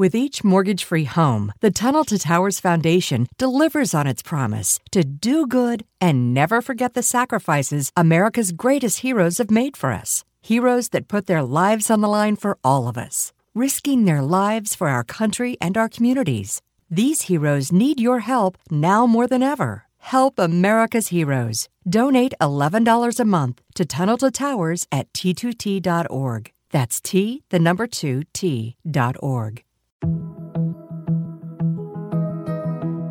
With each mortgage free home, the Tunnel to Towers Foundation delivers on its promise to do good and never forget the sacrifices America's greatest heroes have made for us. Heroes that put their lives on the line for all of us, risking their lives for our country and our communities. These heroes need your help now more than ever. Help America's heroes. Donate $11 a month to Tunnel to Towers at t2t.org. That's T, the number two, T.org.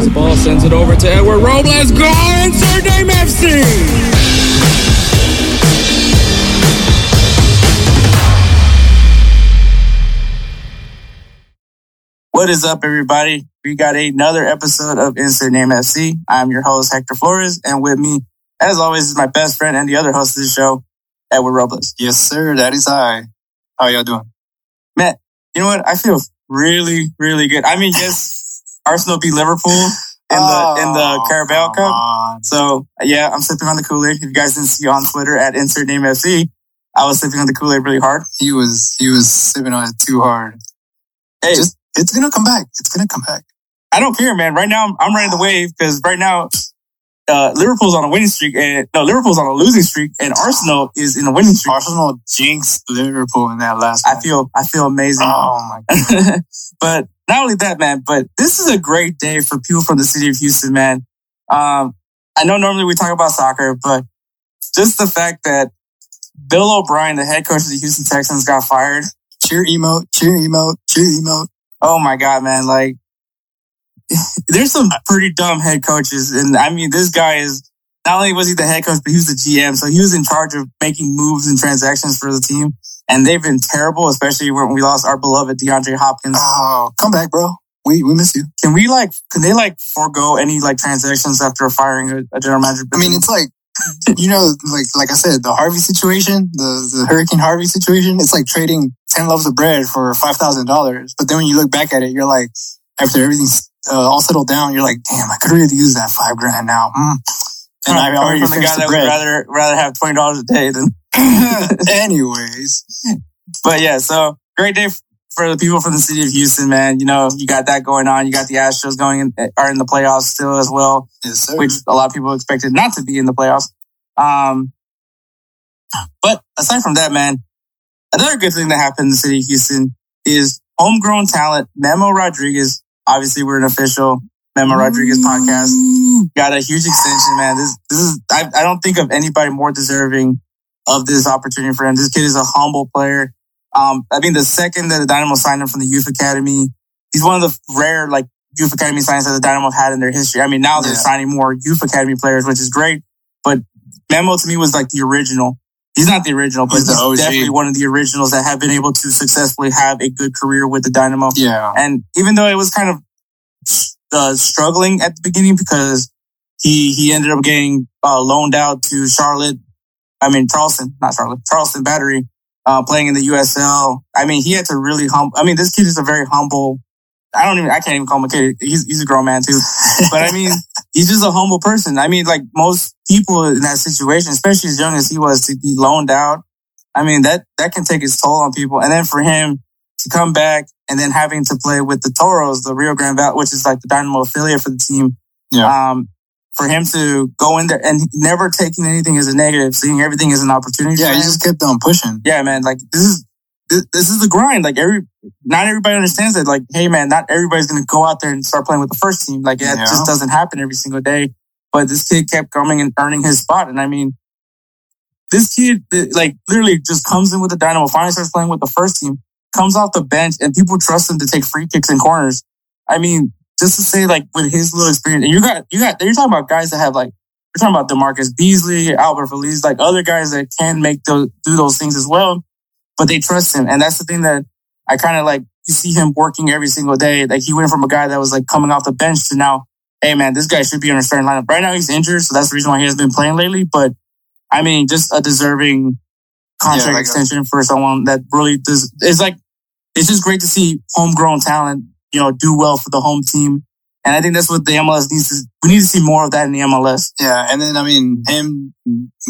The ball sends it over to Edward Robles. Go insert name FC. What is up, everybody? We got another episode of Insert Name FC. I'm your host, Hector Flores, and with me, as always, is my best friend and the other host of the show, Edward Robles. Yes, sir. That is I. How y'all doing? Matt, you know what? I feel really, really good. I mean, yes, Arsenal beat Liverpool in the in the Oh, Carabao Cup. on. So yeah, I'm sipping on the Kool Aid. If you guys didn't see on Twitter at Insert Name FC, I was sipping on the Kool Aid really hard. He was he was sipping on it too hard. Hey, Just it's gonna come back. It's gonna come back. I don't care, man. Right now, I'm, I'm riding the wave because right now, uh, Liverpool's on a winning streak, and no, Liverpool's on a losing streak, and Arsenal is in a winning streak. Arsenal jinxed Liverpool in that last. I match. feel, I feel amazing. Oh my god. but not only that, man, but this is a great day for people from the city of Houston, man. Um, I know normally we talk about soccer, but just the fact that Bill O'Brien, the head coach of the Houston Texans, got fired. Cheer emote. Cheer emote. Cheer emote. Oh my God, man. Like, there's some pretty dumb head coaches. And I mean, this guy is, not only was he the head coach, but he was the GM. So he was in charge of making moves and transactions for the team. And they've been terrible, especially when we lost our beloved DeAndre Hopkins. Oh, come back, bro. We we miss you. Can we like, can they like forego any like transactions after firing a, a general manager? I mean, it's like you know, like like I said, the Harvey situation, the the Hurricane Harvey situation. It's like trading ten loaves of bread for five thousand dollars. But then when you look back at it, you're like, after everything's uh, all settled down, you're like, damn, I could really use that five grand now. Mm. And I already from the guy the that would rather, rather have $20 a day than, Anyways, but yeah, so great day for the people from the city of Houston, man. You know, you got that going on. You got the Astros going in, are in the playoffs still as well. yes, which a lot of people expected not to be in the playoffs. Um, but aside from that, man, another good thing that happened in the city of Houston is homegrown talent, Memo Rodriguez. Obviously, we're an official Memo Rodriguez podcast. Got a huge extension, man. This, this is, I, I don't think of anybody more deserving of this opportunity for him. This kid is a humble player. Um, I mean, the second that the Dynamo signed him from the youth academy, he's one of the rare, like, youth academy signings that the Dynamo have had in their history. I mean, now they're Yeah. signing more youth academy players, which is great. But Memo to me was like the original. He's not the original, but He's he's, the OG. definitely one of the originals that have been able to successfully have a good career with the Dynamo. yeah, And even though it was kind of uh, struggling at the beginning because he he ended up getting uh, loaned out to Charlotte. I mean Charleston, not Charlotte, Charleston Battery, uh, playing in the USL. I mean, he had to really humble. I mean, this kid is a very humble. I don't even. I can't even call him a kid. He's he's a grown man too. But I mean, he's just a humble person. I mean, like most people in that situation, especially as young as he was, to be loaned out. I mean, that that can take its toll on people. And then for him to come back and then having to play with the Toros, the Rio Grande Valley, which is like the Dynamo affiliate for the team. Yeah. Um, for him to go in there and never taking anything as a negative, seeing everything as an opportunity. Yeah, he just kept on pushing. yeah, man. Like this is this, this is the grind. Like every not everybody understands that. Like, hey, man, not everybody's gonna go out there and start playing with the first team. Like that Yeah. just doesn't happen every single day. But this kid kept coming and earning his spot, and I mean. This kid, like, literally just comes in with the dynamo, finally starts playing with the first team, comes off the bench, and people trust him to take free kicks and corners. I mean, just to say, like, with his little experience, and you got, you got, you're talking about guys that have, like, you're talking about DaMarcus Beasley, Alberth Elis, like other guys that can make those, do those things as well, but they trust him. And that's the thing that I kind of like, you see him working every single day. Like, he went from a guy that was like coming off the bench to now, hey, man, this guy should be on a starting lineup. Right now, he's injured, so that's the reason why he hasn't been playing lately. But I mean, just a deserving contract Yeah, like a- extension for someone that really does. It's like, it's just great to see homegrown talent, you know, do well for the home team. And I think that's what the MLS needs to, we need to see more of that in the MLS. Yeah, and then I mean him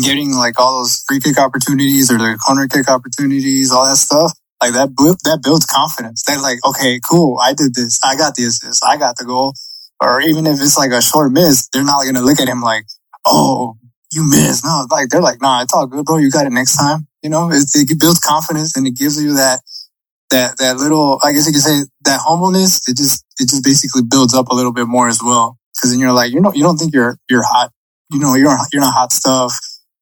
getting like all those free kick opportunities or the corner kick opportunities, all that stuff. Like that, that builds confidence. They're like, okay, cool, I did this, I got the assist, I got the goal. Or even if it's like a short miss, they're not gonna look at him like, oh, you missed. No, like they're like, nah, it's all good, bro. You got it next time. You know, it, it builds confidence and it gives you that that that little, I guess you could say that humbleness. It just it just basically builds up a little bit more as well. Because then you're like, you know, you don't think you're you're hot. You know, you're you're not hot stuff.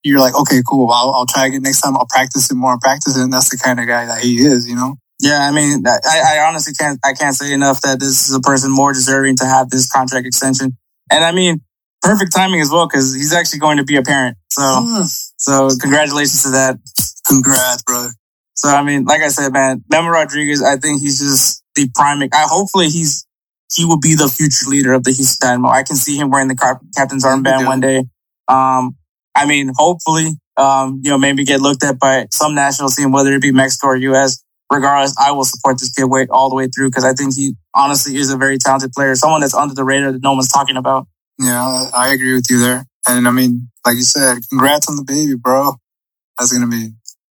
You're like, okay, cool. I'll, I'll try again next time. I'll practice it more and practice it. And that's the kind of guy that he is. You know. Yeah, I mean, I, I honestly can't, I can't say enough that this is a person more deserving to have this contract extension. And I mean, perfect timing as well, because he's actually going to be a parent. So, Mm. so congratulations to that. Congrats, brother. So, I mean, like I said, man, Memo Rodriguez, I think he's just the prime. I hopefully he's, he will be the future leader of the Houston Dynamo. I can see him wearing the cap- captain's armband one day. Um, I mean, hopefully, um, you know, maybe get looked at by some national team, whether it be Mexico or US. Regardless, I will support this kid way all the way through because I think he honestly is a very talented player, someone that's under the radar that no one's talking about. Yeah, I, agree with you there. And I mean, like you said, congrats on the baby, bro. That's gonna be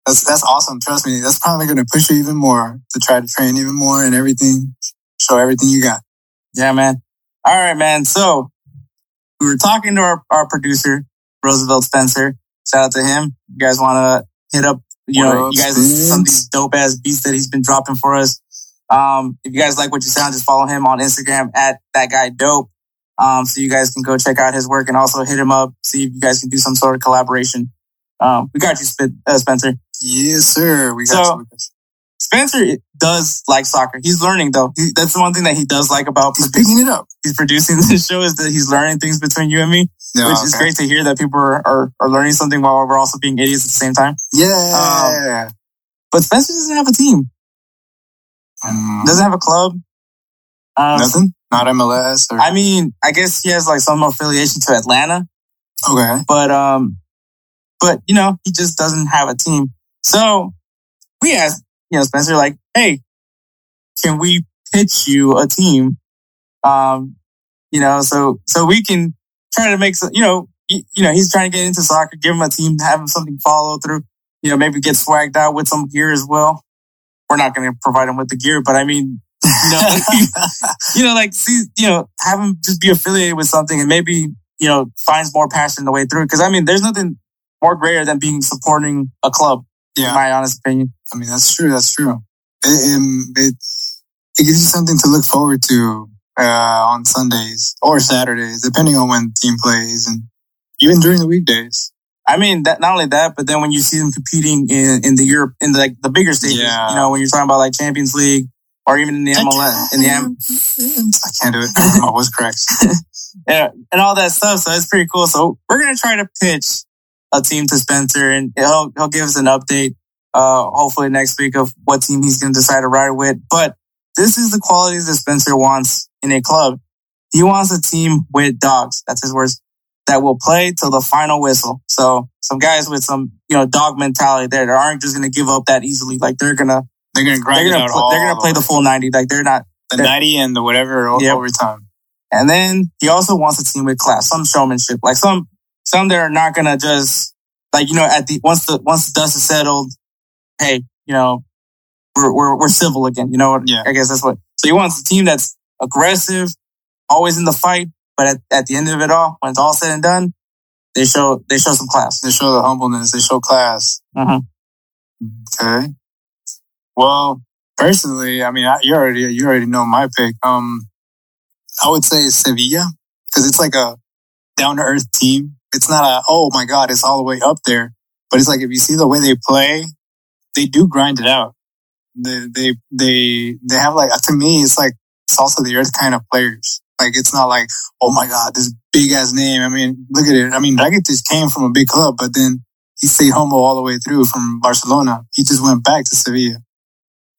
that's that's awesome. Trust me, that's probably gonna push you even more to try to train even more and everything. Show everything you got. Yeah, man. All right, man. So we were talking to our, our producer, Roosevelt Spencer. Shout out to him. You guys want to hit up, you know, up, you guys, some of these dope ass beats that he's been dropping for us. Um, if you guys like what you sound, just follow him on Instagram at that guy dope. Um, so you guys can go check out his work and also hit him up, see if you guys can do some sort of collaboration. Um, we got you, uh, Spencer. Yes, sir. We got So- you with us. Spencer does like soccer. He's learning though. He, that's the one thing that he does like about He's picking it up. he's producing this show is that he's learning things between you and me, Yeah, which is great to hear that people are, are, are learning something while we're also being idiots at the same time. Yeah. But Spencer doesn't have a team, Um, doesn't have a club. Um, nothing. Not MLS. Or, I mean, I guess he has like some affiliation to Atlanta, okay. but um, but you know, he just doesn't have a team. So we asked, you know, Spencer, like, hey, can we pitch you a team? Um, you know, so so we can try to make some, you know, you, you know, he's trying to get into soccer, give him a team, have him something follow through. You know, maybe get swagged out with some gear as well. We're not going to provide him with the gear, but I mean, you know, you know, like see, you know, have him just be affiliated with something and maybe, you know, finds more passion the way through. Cause I mean, there's nothing more greater than being supporting a club, in yeah. my honest opinion. I mean, that's true. That's true. It, um, it, it gives you something to look forward to uh, on Sundays or Saturdays, depending on when the team plays, and even during the weekdays. I mean, that not only that, but then when you see them competing in, in the Europe, in the, like the bigger stages, Yeah. you know, when you're talking about like Champions League or even in the MLS, in the M, I can't do it. My voice cracks. yeah, and all that stuff. So it's pretty cool. So we're gonna try to pitch a team to Spencer, and he'll he'll give us an update. Uh, hopefully next week of what team he's gonna decide to ride with. But this is the qualities that Spencer wants in a club. He wants a team with dogs. That's his words. That will play till the final whistle. So some guys with some you know dog mentality there that aren't just gonna give up that easily. Like they're gonna They're gonna grind they're gonna out pl- all they're gonna play the full ninety. Like they're not the ninety and the whatever Yep. overtime. And then he also wants a team with class, some showmanship, like some some that are not gonna just like you know at the once the once the dust is settled, hey, you know, we're we're we're civil again. You know what? Yeah. I guess that's what. So he wants a team that's aggressive, always in the fight, but at, at the end of it all, when it's all said and done, they show they show some class. They show the humbleness. They show class. Mhm. Okay. Well, personally, I mean, I, you already you already know my pick. Um, I would say Sevilla because it's like a down to earth team. It's not a oh my god, it's all the way up there, but it's like if you see the way they play, they do grind it out. They they they they have like to me, it's like salsa the earth kind of players. Like it's not like oh my god, this big ass name. I mean, look at it. I mean, Rakitic came from a big club, but then he stayed humble all the way through from Barcelona. He just went back to Sevilla.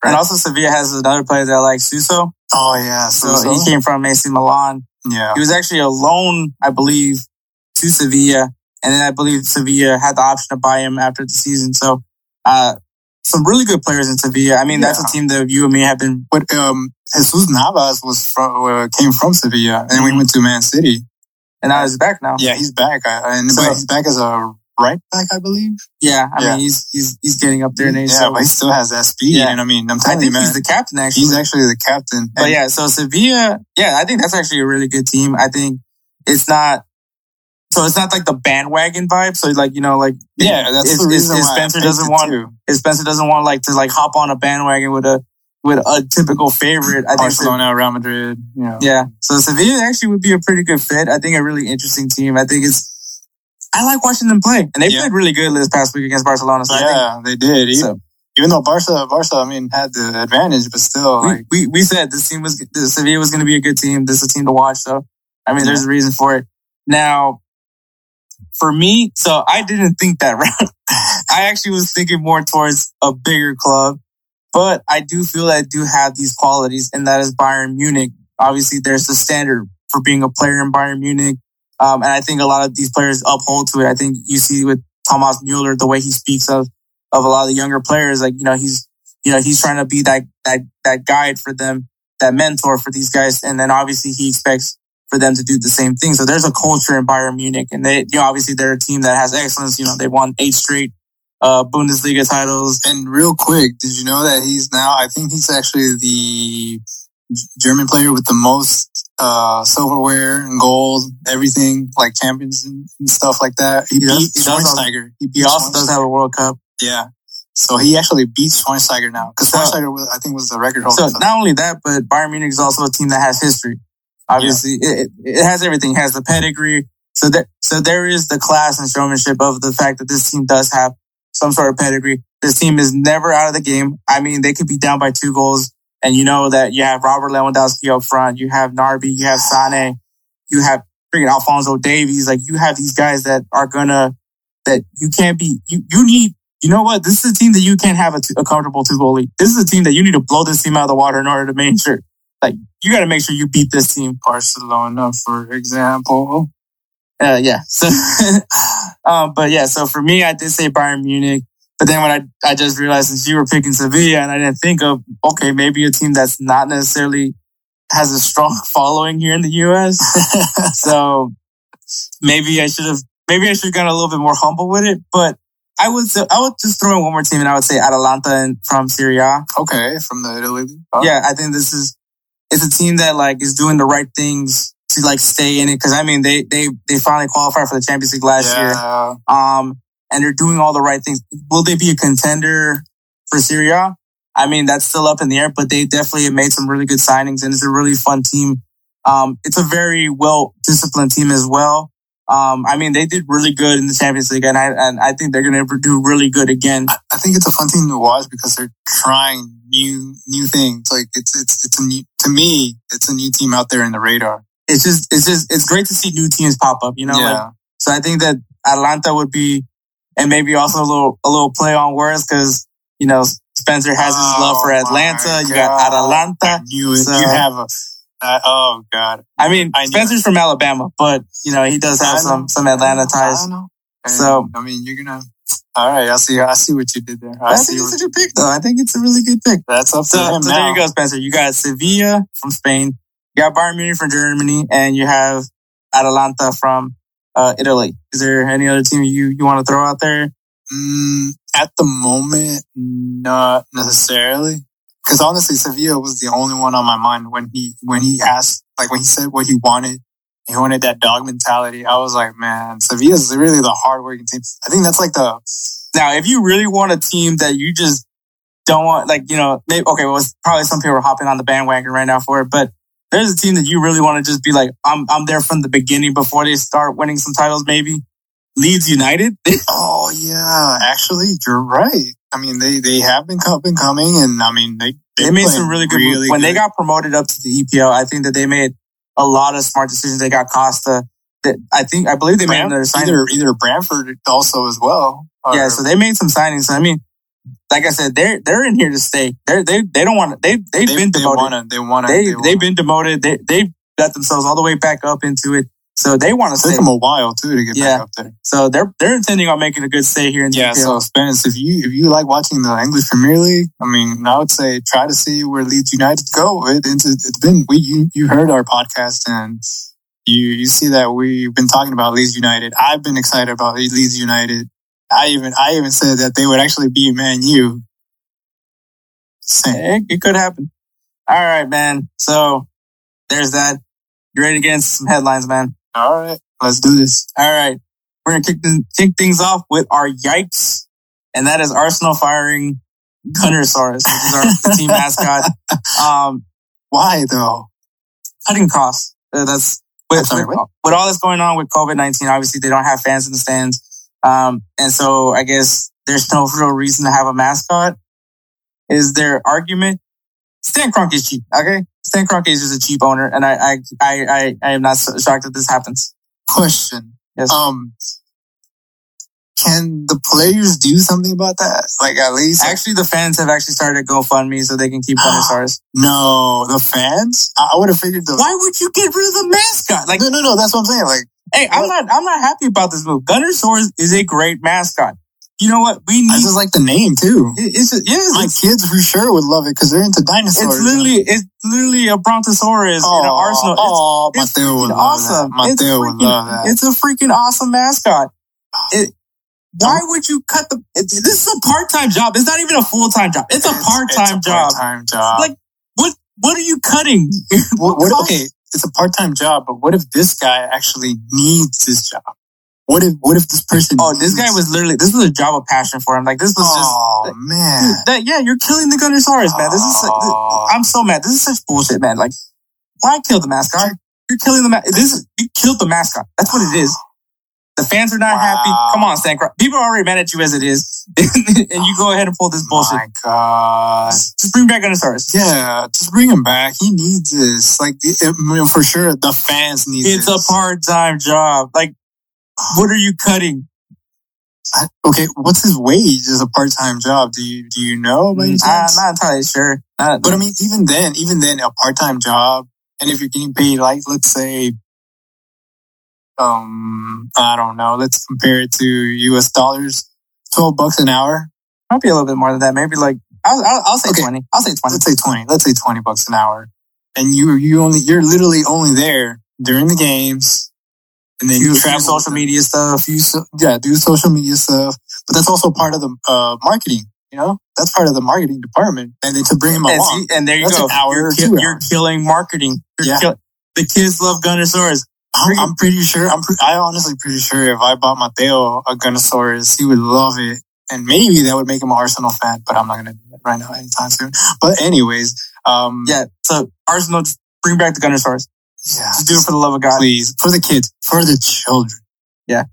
And also Sevilla has another player that I like, Suso. Oh yeah, So so, he came from AC Milan. yeah, He was actually a loan, I believe, to Sevilla. And then I believe Sevilla had the option to buy him after the season. So, uh, some really good players in Sevilla. I mean, that's a team that you and me have been, but um, Jesus Navas was from uh, came from Sevilla, and we Mhm. went to Man City. and now he's back now. Yeah, he's back, I, and So- but he's back as a right back, I believe. Yeah. I Yeah. mean, he's, he's, he's getting up there in age. yeah, so but he still has that speed. Yeah. And I mean, I'm I telling you, think man, he's the captain actually. he's actually the captain. But And- yeah, so Sevilla, yeah, I think that's actually a really good team. I think it's not, so it's not like the bandwagon vibe. So like, you know, like, yeah, that's the reason if why Spencer doesn't want, too. if Spencer doesn't want like to like hop on a bandwagon with a, with a typical favorite. I think Barcelona, Real Madrid. You know. Yeah. So Sevilla actually would be a pretty good fit. I think a really interesting team. I think it's, I like watching them play and they Yeah. played really good this past week against Barcelona. So I yeah, they did. Even, so even though Barca, Barca, I mean, had the advantage, but still, we, like, we, we said this team was, Sevilla was going to be a good team. This is a team to watch. So, I mean, there's a reason for it. Now, for me, so I didn't think that route. I actually was thinking more towards a bigger club, but I do feel that I do have these qualities, and that is Bayern Munich. Obviously, there's the standard for being a player in Bayern Munich. Um, and I think a lot of these players uphold to it. I think you see with Thomas Mueller, the way he speaks of, of a lot of the younger players, like, you know, he's, you know, he's trying to be that, that, that guide for them, that mentor for these guys. And then obviously he expects for them to do the same thing. So there's a culture in Bayern Munich and they, you know, obviously they're a team that has excellence. You know, they won eight straight, uh, Bundesliga titles. and real quick, did you know that he's now, I think he's actually the German player with the most, uh, silverware and gold, everything, like champions and, and stuff like that. He, He does- beat Schweinsteiger. He, He also does have a World Cup. Yeah. So he actually beats Schweinsteiger now because So- Schweinsteiger, was, I think, was the record holder. So not only that, but Bayern Munich is also a team that has history. Obviously, it, it, it has everything. It has the pedigree. So so there is the class and showmanship of the fact that this team does have some sort of pedigree. This team is never out of the game. I mean, they could be down by two goals, and you know that you have Robert Lewandowski up front. You have Gnabry. You have Sane. You have freaking Alphonso Davies. Like you have these guys that are gonna that you can't be. You you need. You know what? This is a team that you can't have a, comfortable two goal lead. This is a team that you need to blow this team out of the water in order to make sure, like, you got to make sure you beat this team. Barcelona, for example. Uh, yeah. So, um, but yeah, so for me, I did say Bayern Munich. But then when I, I just realized since you were picking Sevilla and I didn't think of, okay, maybe a team that's not necessarily has a strong following here in the US. so maybe I should have, maybe I should have gotten a little bit more humble with it. But I would, say, I would just throw in one more team and I would say Atalanta and from Serie A. okay, from the Italy. Oh, Yeah, I think this is it's a team that like is doing the right things to like stay in it because I mean they they they finally qualified for the Champions League last year. Um, and they're doing all the right things. Will they be a contender for Serie A? I mean that's still up in the air, but they definitely have made some really good signings and it's a really fun team. Um, it's a very well disciplined team as well. Um, I mean they did really good in the Champions League, and I and I think they're going to do really good again. I, I think it's a fun team to watch because they're trying new new things. Like it's it's it's a new to me, it's a new team out there in the radar. It's just it's just it's great to see new teams pop up. You know, like, yeah, So I think that Atlanta would be, and maybe also a little a little play on words because you know Spencer has his love for Oh, Atlanta. You got Atlanta. You So- you have a uh, oh god, I mean, I Spencer's from Alabama, but you know he does have some some Atlanta ties. I So- I mean, you're gonna. All right, I see. I see what you did there. I, I see think it's a good pick, though. I think it's a really good pick. that's up to So, him so now. there you go, Spencer. You got Sevilla from Spain, you got Bayern Munich from Germany, and you have Atalanta from uh, Italy. Is there any other team you you want to throw out there? Mm, at the moment, not necessarily. Because honestly, Sevilla was the only one on my mind when he when he asked, like when he said what he wanted He wanted that dog mentality. I was like, man, Sevilla is really the hardworking team. I think that's like the Now, if you really want a team that you just don't want, like, you know, maybe, okay, well, it's probably some people are hopping on the bandwagon right now for it, but there's a team that you really want to just be like, I'm, I'm there from the beginning before they start winning some titles, maybe. Leeds United. Oh yeah, actually, you're right. I mean, they they have been been coming, and I mean, they they made some really good moves. when they got promoted up to the EPL. I think that they made a lot of smart decisions. They got Costa. Uh, that I think I believe they made another signing. either either Brantford also as well. Or, yeah, so they made some signings. I mean, like I said, they're they're in here to stay. They they they don't want to. They they've they, been they demoted. They want They they they've been demoted. They they got themselves all the way back up into it. So they want to It took them a while too to get Yeah. back up there. So they're they're intending on making a good stay here in the Yeah, EPL. so Spence, if you if you like watching the English Premier League, I mean, I would say try to see where Leeds United go. It, it's, it's been we you you heard our podcast and you you see that we've been talking about Leeds United. I've been excited about Leeds United. I even I even said that they would actually be Man U. Same. It, it could happen. All right, man. So there's that. You ready to get into some headlines, man? All right, let's do this. All right. We're going to kick, th- kick things off with our yikes. And that is Arsenal firing Gunnersaurus, which is our team mascot. Um, Why though? cutting costs. Uh, that's with, sorry, with, with all that's going on with COVID 19. Obviously, they don't have fans in the stands. Um, and so I guess there's no real reason to have a mascot. Is their argument? Stan Kroenke is cheap. Okay. Stan Kroenke is just a cheap owner. And I, I, I, I, I am not so shocked that this happens. Question. Yes. Um, can the players do something about that? Like at least Actually, the fans have actually started a GoFundMe so they can keep Gunnersaurus. no, the fans. I, I would have figured the. Why would you get rid of the mascot? Like, no, no, no. That's what I'm saying. Like, hey, I'm not, I'm not happy about this move. Gunnersaurus is a great mascot. You know what? We need. I just like the name too. it- it's, a- yeah, My kids for sure would love it because they're into dinosaurs. it's literally, it's literally a Brontosaurus in an Arsenal. It's- Oh, it's Mateo would freaking love awesome. that. It's Mateo would love that. It's a freaking awesome mascot. It, why would you cut the? It, this is a part-time job. It's not even a full-time job. It's a part-time it's a job. Part-time job. Like, what? What are you cutting? what, what, okay, it's a part-time job, but what if this guy actually needs this job? What if what if this person? Oh, this guy was literally. This was a job of passion for him. Like this was Oh just. Oh man. That, yeah, you're killing the Gunnersaurus, man. This is. Oh. I'm so mad. This is such bullshit, man. Like, why kill the mascot? You're killing the ma- This is you killed the mascot. That's what it is. The fans are not happy. Come on, Stan. People are already mad at you as it is, and you go ahead and pull this bullshit. My God. Just bring back Gunnersaurus. Yeah, just bring him back. He needs this. Like it- I mean, for sure, the fans need it It's this. a part-time job. Like, what are you cutting? I- okay, what's his wage as a part-time job? Do you do you know? by any I'm not entirely sure. Not- But I mean, even then, even then, a part-time job, and if you're getting paid, like let's say, um, I don't know, let's compare it to U.S. dollars, twelve bucks an hour. might be a little bit more than that. Maybe like I'll, I'll, I'll say Okay. twenty. I'll say twenty. Let's say twenty. Let's say twenty bucks an hour, and you you only you're literally only there during the games, and then you do social media stuff. do so, yeah, do social media stuff. But that's also part of the uh, marketing. You know, that's part of the marketing department. And then to bring him along, and there you That's go. an hour you're, ki- you're killing marketing. You're Yeah. kill- the kids love Gunnersaurus. I'm, I'm pretty sure. I'm pre- I honestly pretty sure if I bought Mateo a Gunnersaurus, he would love it, and maybe that would make him an Arsenal fan. But I'm not gonna do that right now anytime soon. But anyways, um, Yeah. So Arsenal, bring back the Gunnersaurus. Yeah, Just do it for the love of God. please for the kids, for the children. Yeah.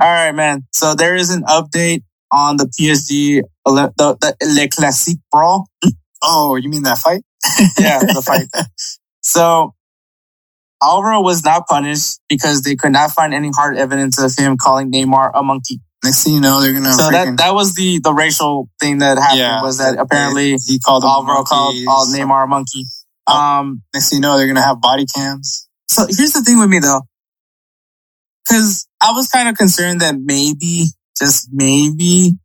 All right, man. So there is an update on the PSG, the, the Le Classique brawl. Oh, you mean that fight? Yeah, the fight. So Alvaro was not punished because they could not find any hard evidence of him calling Neymar a monkey. Next thing you know, they're gonna. So freaking, that that was the the racial thing that happened yeah, was that apparently he called Alvaro called all Neymar a monkey. Um, Next thing you know, they're gonna have body cams. so here's the thing with me though, because I was kind of concerned that maybe, just maybe,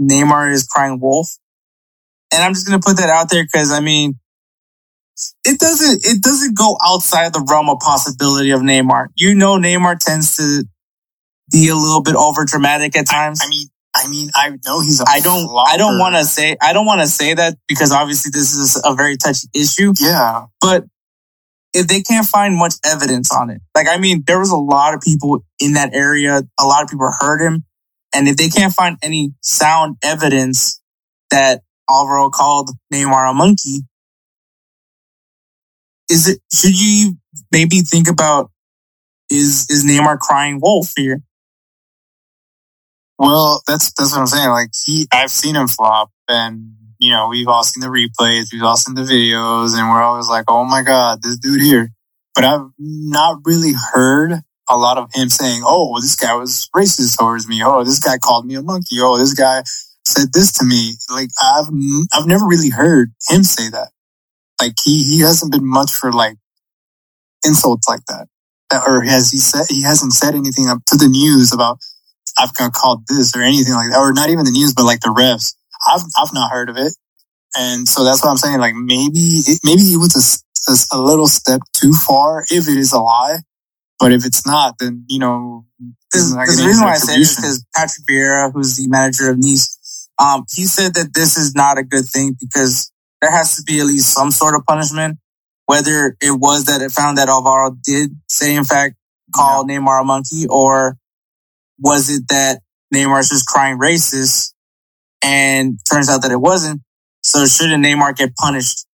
Neymar is crying wolf, and I'm just gonna put that out there because I mean, it doesn't it doesn't go outside the realm of possibility of Neymar. You know, Neymar tends to be a little bit over dramatic at times. I mean, I mean, I know he's. A I don't I don't want to say I don't want to say that because obviously this is a very touchy issue, Yeah, but if they can't find much evidence on it, like I mean, there was a lot of people in that area. A lot of people heard him, and if they can't find any sound evidence that Alvaro called Neymar a monkey, is it? Should you maybe think about is is Neymar crying wolf here? Well, that's that's what I'm saying. Like he, I've seen him flop, and you know we've all seen the replays, we've all seen the videos, and we're always like, "Oh my god, this dude here." But I've not really heard a lot of him saying, "Oh, this guy was racist towards me. Oh, this guy called me a monkey. Oh, this guy said this to me." Like I've I've never really heard him say that. Like he he hasn't been much for like insults like that, or has he said he hasn't said anything up to the news about I've got called this or anything like that, or not even the news, but like the refs. I've I've not heard of it, and so that's what I'm saying. Like maybe it, maybe it was a, a, a little step too far if it is a lie, but if it's not, then you know. Because the reason why I say this is because Patrick Vieira, who's the manager of Nice, um, he said that this is not a good thing because there has to be at least some sort of punishment. Whether it was that it found that Alvaro did say, in fact, call yeah. Neymar a monkey, or was it that Neymar's just crying racist and turns out that it wasn't? So shouldn't Neymar get punished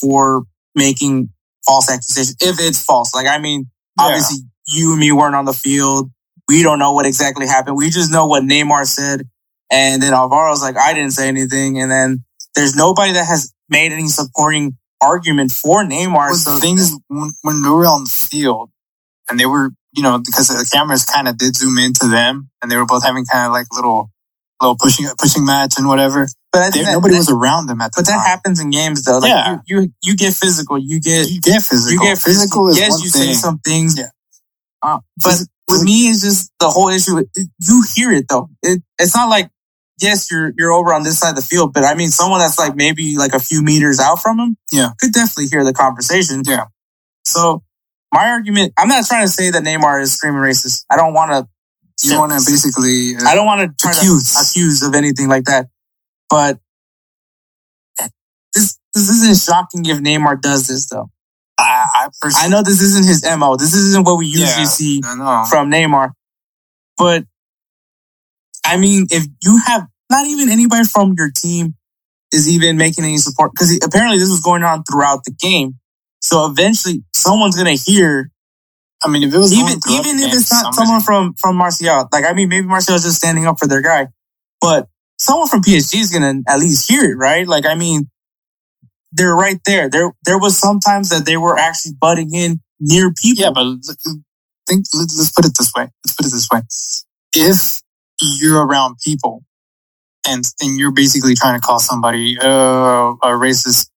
for making false accusations if it's false? Like, I mean, yeah. obviously you and me weren't on the field. We don't know what exactly happened. We just know what Neymar said. And then Alvaro's like, I didn't say anything. And then there's nobody that has made any supporting argument for Neymar. Well, so the thing is, when, when they were on the field and they were you know, because the cameras kind of did zoom into them and they were both having kind of like little, little pushing, pushing match and whatever. But that, nobody that, was around them at the But time. that happens in games though. Like yeah. You, you, you, get physical. You get, you get physical. You get physical. physical yes, you thing. say some things. Yeah. Uh, but with me, it's just the whole issue. You hear it though. It, it's not like, yes, you're, you're over on this side of the field, but I mean, someone that's like maybe like a few meters out from him. Yeah. Could definitely hear the conversation. Yeah. So my argument, I'm not trying to say that Neymar is screaming racist. I don't want to. You want to basically. Uh, I don't want to try accuse. to accuse of anything like that. But this this isn't shocking if Neymar does this though. I I, I know this isn't his mo. This isn't what we usually yeah, see from Neymar. But I mean, if you have not even anybody from your team is even making any support because apparently this was going on throughout the game. So eventually someone's going to hear. I mean, if it was even, even if it's not someone from, from Marseille, like, I mean, maybe Marseille's just standing up for their guy, but someone from PSG is going to at least hear it, right? Like, I mean, they're right there. There, there was sometimes that they were actually butting in near people. Yeah, but think, let's put it this way. Let's put it this way. If you're around people and, and you're basically trying to call somebody uh, a racist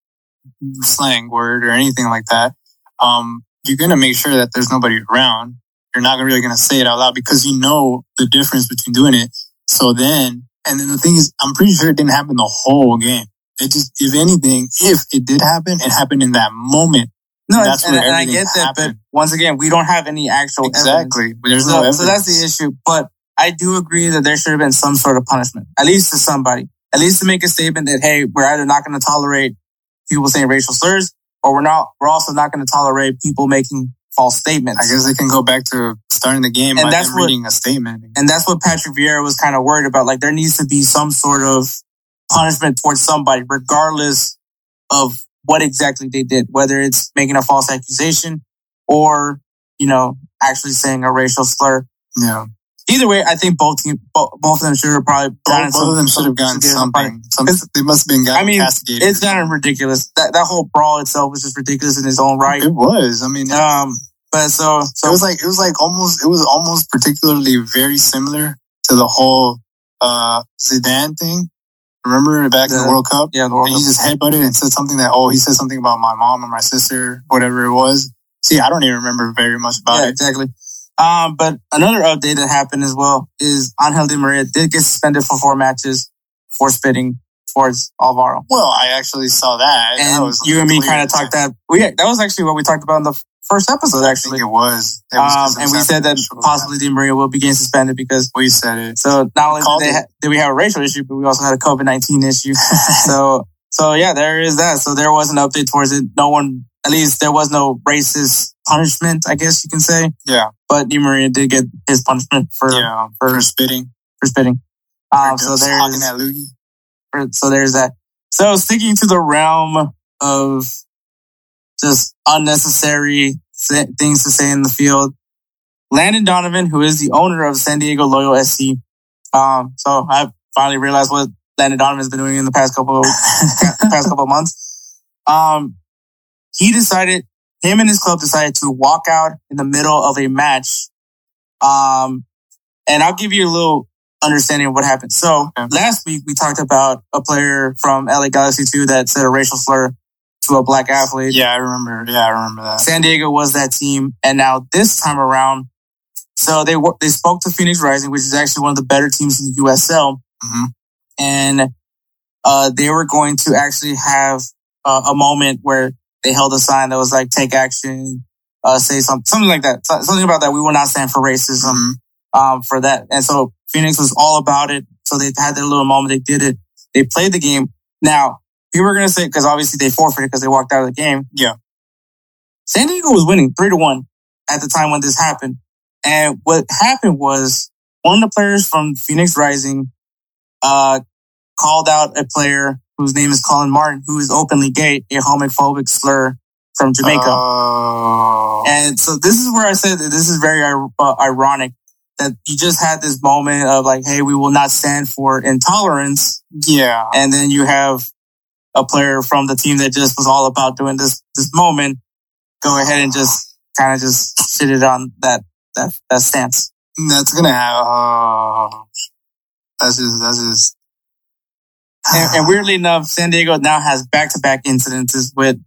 slang word or anything like that, um, you're going to make sure that there's nobody around. You're not really going to say it out loud because you know the difference between doing it. So then, and then the thing is, I'm pretty sure it didn't happen the whole game. It just, if anything, if it did happen, it happened in that moment. No, and, and, and I get that, happened. but once again, we don't have any actual exactly. Evidence. There's so, no evidence. So that's the issue. But I do agree that there should have been some sort of punishment, at least to somebody, at least to make a statement that hey, we're either not going to tolerate people saying racial slurs, or we're not, we're also not going to tolerate people making false statements. I guess they can go back to starting the game and that's what, reading a statement. And that's what Patrick Vieira was kind of worried about. Like there needs to be some sort of punishment towards somebody, regardless of what exactly they did, whether it's making a false accusation or, you know, actually saying a racial slur. Yeah either way, I think both team, both, both of them should have probably both, both of them should have gotten something. Some, they must have been gotten I mean, castigated. it's kind of ridiculous. That that whole brawl itself was just ridiculous in its own right. It was. I mean, um, but so so it was like it was like almost it was almost particularly very similar to the whole uh Zidane thing. Remember back the, in the World Cup? Yeah, the World and Cup. he just headbutted and said something that oh he said something about my mom or my sister, whatever it was. See, I don't even remember very much about yeah, it. Exactly. Um, but another update that happened as well is Angel Di Maria did get suspended for four matches for spitting towards Alvaro. Well, I actually saw that. And that you and me kind of talked that. We, that was actually what we talked about in the first episode, actually. it was. It was um, and we said that possibly Di Maria will be getting suspended because we said it. So not only did, ha- did, we have a racial issue, but we also had a COVID 19 issue. so, so yeah, there is that. So there was an update towards it. No one at least there was no racist punishment, I guess you can say. Yeah. But Di Maria did get his punishment for yeah. for, For spitting. for spitting. Um, so there's that loogie. for- so there's that. So sticking to the realm of just unnecessary th- things to say in the field, Landon Donovan, who is the owner of San Diego Loyal SC. Um, so I finally realized what Landon Donovan's been doing in the past couple past couple of months. Um, he decided, him and his club decided to walk out in the middle of a match. Um, and I'll give you a little understanding of what happened. So Okay. last week we talked about a player from LA Galaxy 2 that said a racial slur to a black athlete. Yeah, I remember. Yeah, I remember that. San Diego was that team. And now this time around, so they they spoke to Phoenix Rising, which is actually one of the better teams in the USL. Mhm. And, uh, they were going to actually have uh, a moment where they held a sign that was like, take action, uh, say something, something like that. Something about that. We will not stand for racism, um, for that. And so Phoenix was all about it. So they had their little moment. They did it. They played the game. Now, people are going to say, cause obviously they forfeited because they walked out of the game. Yeah. San Diego was winning three to one at the time when this happened. And what happened was one of the players from Phoenix Rising, uh, called out a player whose name is Colin Martin, who is openly gay, a homophobic slur from Jamaica. Oh. And so this is where I said that this is very uh, ironic that you just had this moment of like, hey, we will not stand for intolerance. yeah. And then you have a player from the team that just was all about doing this, this moment go ahead and just kind of just shit it on that, that, that stance. That's gonna have. Oh. That's just. That's just. And, and weirdly enough, San Diego now has back to back incidences with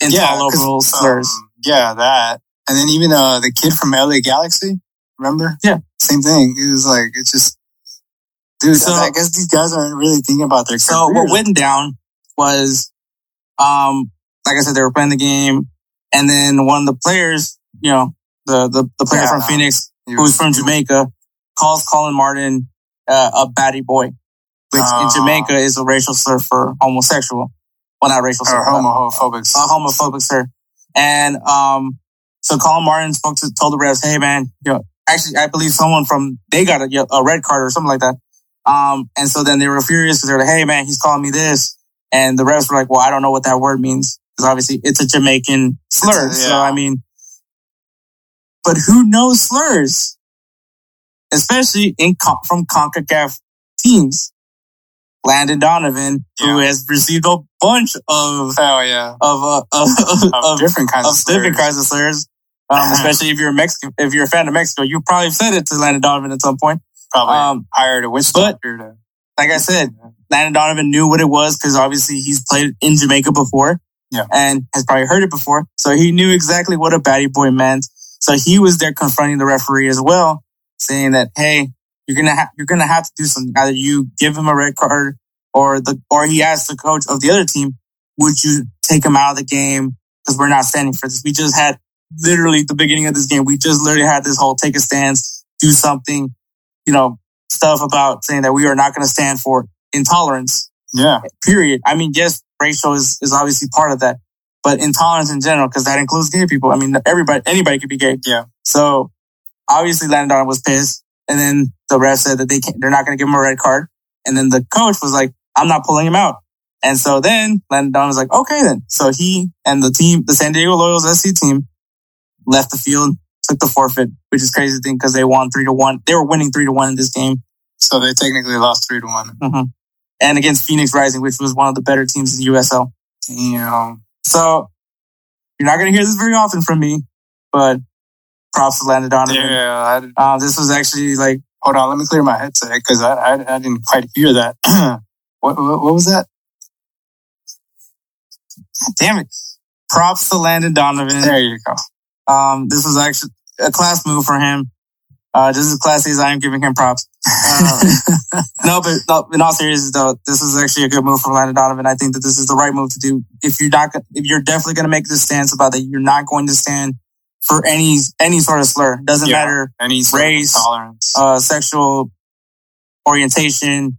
intolerable slurs. um, yeah, that. And then even uh, the kid from LA Galaxy, remember? Yeah. Same thing. It was like, it's just, dude, So- I guess these guys aren't really thinking about their So careers. what went down was, um, like I said, they were playing the game, and then one of the players, you know, the the, the player Yeah. from Phoenix, He who's from Jamaica, calls Colin Martin uh, a batty boy, which in Oh. Jamaica is a racial slur for homosexual. Well, not racial slur, Or homophobic. a homophobic slur. And um, so Colin Martin spoke to told the refs, "Hey, man, you know, actually, I believe someone from they got a, a red card or something like that." Um, and so then they were furious because they're like, "Hey, man, he's calling me this," and the refs were like, "Well, I don't know what that word means because obviously it's a Jamaican slur." A- So. I mean, but who knows slurs, especially in from Concacaf teams? Landon Donovan, who has received a bunch of Oh, yeah. of uh, of, Of, of, different kinds of, of different slurs. kinds of slurs. Um, especially if you're a Mexican, if you're a fan of Mexico, you probably said it to Landon Donovan at some point. Probably Um, hired a witch but- doctor to. like I said, Landon Donovan knew what it was because obviously he's played in Jamaica before. Yeah. And has probably heard it before. So he knew exactly what a batty boy meant. So he was there confronting the referee as well, saying that, Hey, you're going to have, you're going to have to do something. Either you give him a red card or the, or he asked the coach of the other team, would you take him out of the game? Cause we're not standing for this. We just had literally the beginning of this game. We just literally had this whole take a stance, do something, you know, stuff about saying that we are not going to stand for intolerance, Yeah. period. I mean, yes, racial is, is obviously part of that, but intolerance in general, because that includes gay people. I mean, everybody, anybody could be gay. Yeah. So obviously Landon was pissed. And then the ref said that they can't, they're not going to give him a red card. And then the coach was like, I'm not pulling him out. And so then Landon Donovan was like, okay, then. So he and the team, the San Diego Loyals SC team left the field, took the forfeit, which is crazy thing because they won three to one. They were winning three to one in this game. So they technically lost three to one. hmm And against Phoenix Rising, which was one of the better teams in the USL. Damn. So you're not going to hear this very often from me, but props to Landon Donovan. Yeah. Uh, this was actually like, hold on. Let me clear my headset because I, I I didn't quite hear that. what, what what was that? damn it. Props to Landon Donovan. There you go. Um, this was actually a class move for him. Uh, just as classy as I am giving him props. Uh, no, but no, in all seriousness though, this is actually a good move for Landon Donovan. I think that this is the right move to do. If you're not, if you're definitely going to make this stance about that, you're not going to stand for any, any sort of slur. Doesn't Yeah. matter, Any Race, tolerance. uh, sexual orientation,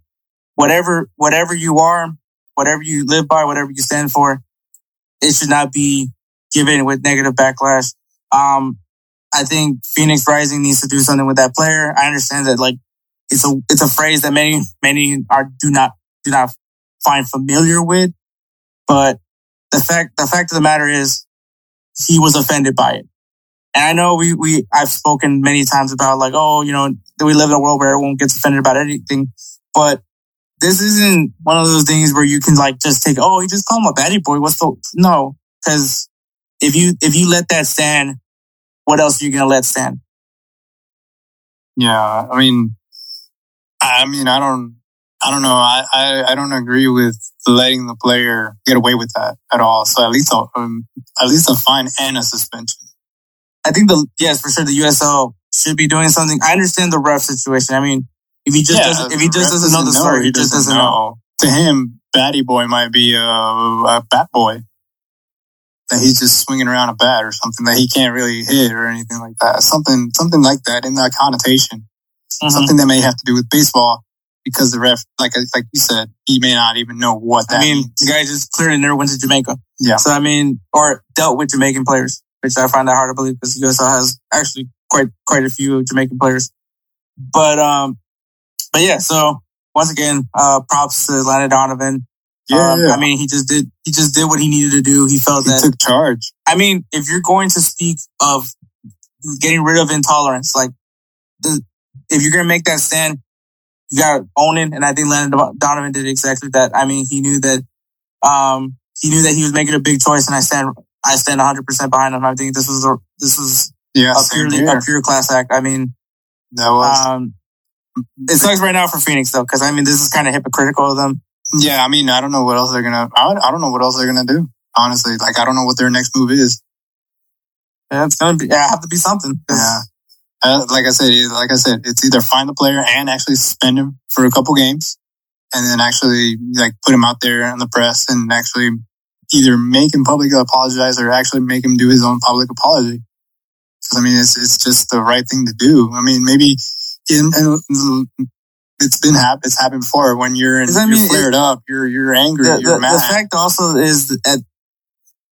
whatever, whatever you are, whatever you live by, whatever you stand for, it should not be given with negative backlash. Um, I think Phoenix Rising needs to do something with that player. I understand that like it's a it's a phrase that many many are do not do not find familiar with, but the fact the fact of the matter is he was offended by it. And I know we we I've spoken many times about like oh you know we live in a world where everyone gets offended about anything, but this isn't one of those things where you can like just take oh he just called him a baddie boy what's the no because if you if you let that stand what else are you gonna let stand? Yeah, I mean, I mean, I don't, I don't know. I, I, I don't agree with letting the player get away with that at all. So at least, a, um, at least a fine and a suspension. I think the yes, for sure, the USL should be doing something. I understand the ref situation. I mean, if he just Yeah, doesn't, if he just ref doesn't know the doesn't story, he just doesn't know. To him, Batty Boy might be a, a bat boy. That he's just swinging around a bat or something that he can't really hit or anything like that. Something, something like that in that connotation. Mhm. Something that may have to do with baseball because the ref, like, like you said, he may not even know what that I mean, means. the guy just clearly never went to Jamaica. Yeah. So I mean, or dealt with Jamaican players, which I find that hard to believe because USL has actually quite quite a few Jamaican players. But um, but yeah. So once again, uh, props to Landon Donovan. Yeah, Um, yeah. I mean, he just did he just did what he needed to do. He felt he that. took charge. I mean, if you're going to speak of getting rid of intolerance, like the, if you're going to make that stand, you got to own it. And I think Landon Donovan did exactly that. I mean, he knew that, um, he knew that he was making a big choice and I stand, I stand 100% behind him. I think this was, a, this was Yeah, a purely, here. a pure class act. I mean, that was. um, it sucks right now for Phoenix though, because I mean, this is kind of hypocritical of them. yeah, I mean, I don't know what else they're gonna. I I don't know what else they're gonna do. Honestly, like I don't know what their next move is. Yeah, it's to be, yeah, have to be something. Yeah. Uh, like I said, like I said, it's either find the player and actually suspend him for a couple games, and then actually like put him out there in the press and actually either make him publicly apologize or actually make him do his own public apology. I mean, it's it's just the right thing to do. I mean, maybe in, in it's been hap- it's happened before when you're in, you're flared up, you're you're angry, the, you're the, mad. the fact also is that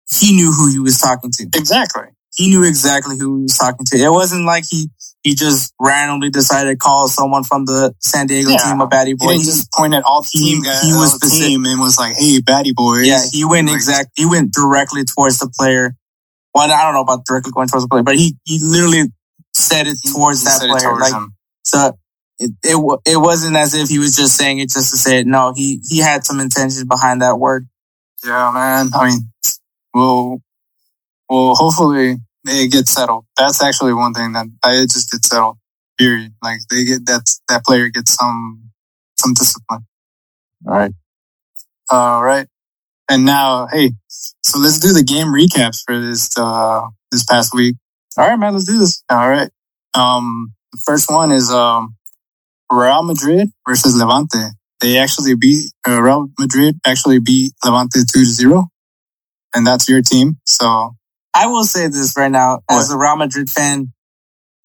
he knew who he was talking to. exactly. he knew exactly who he was talking to. It wasn't like he he just randomly decided to call someone from the San Diego Yeah. team a baddie He boy. didn't just point at all the he- team guys, he was the specific- team and was like, "Hey, batty boys." yeah, he went Like, exact. He went directly towards the player. Well, I don't know about directly going towards the player, but he he literally said it towards he that player. towards like him. so, it, it it wasn't as if he was just saying it just to say it. No, he he had some intention behind that word. Yeah, man. I mean, well, well, hopefully it gets settled. That's actually one thing that I it just gets settled. Period. Like they get that that player gets some some discipline. All right. All right. And now, hey, so let's do the game recaps for this uh this past week. All right, man. Let's do this. All right. Um, the first one is um Real Madrid versus Levante. They actually beat uh, Real Madrid actually beat Levante two to zero, and that's your team. So I will say this right now, as a Real Madrid fan,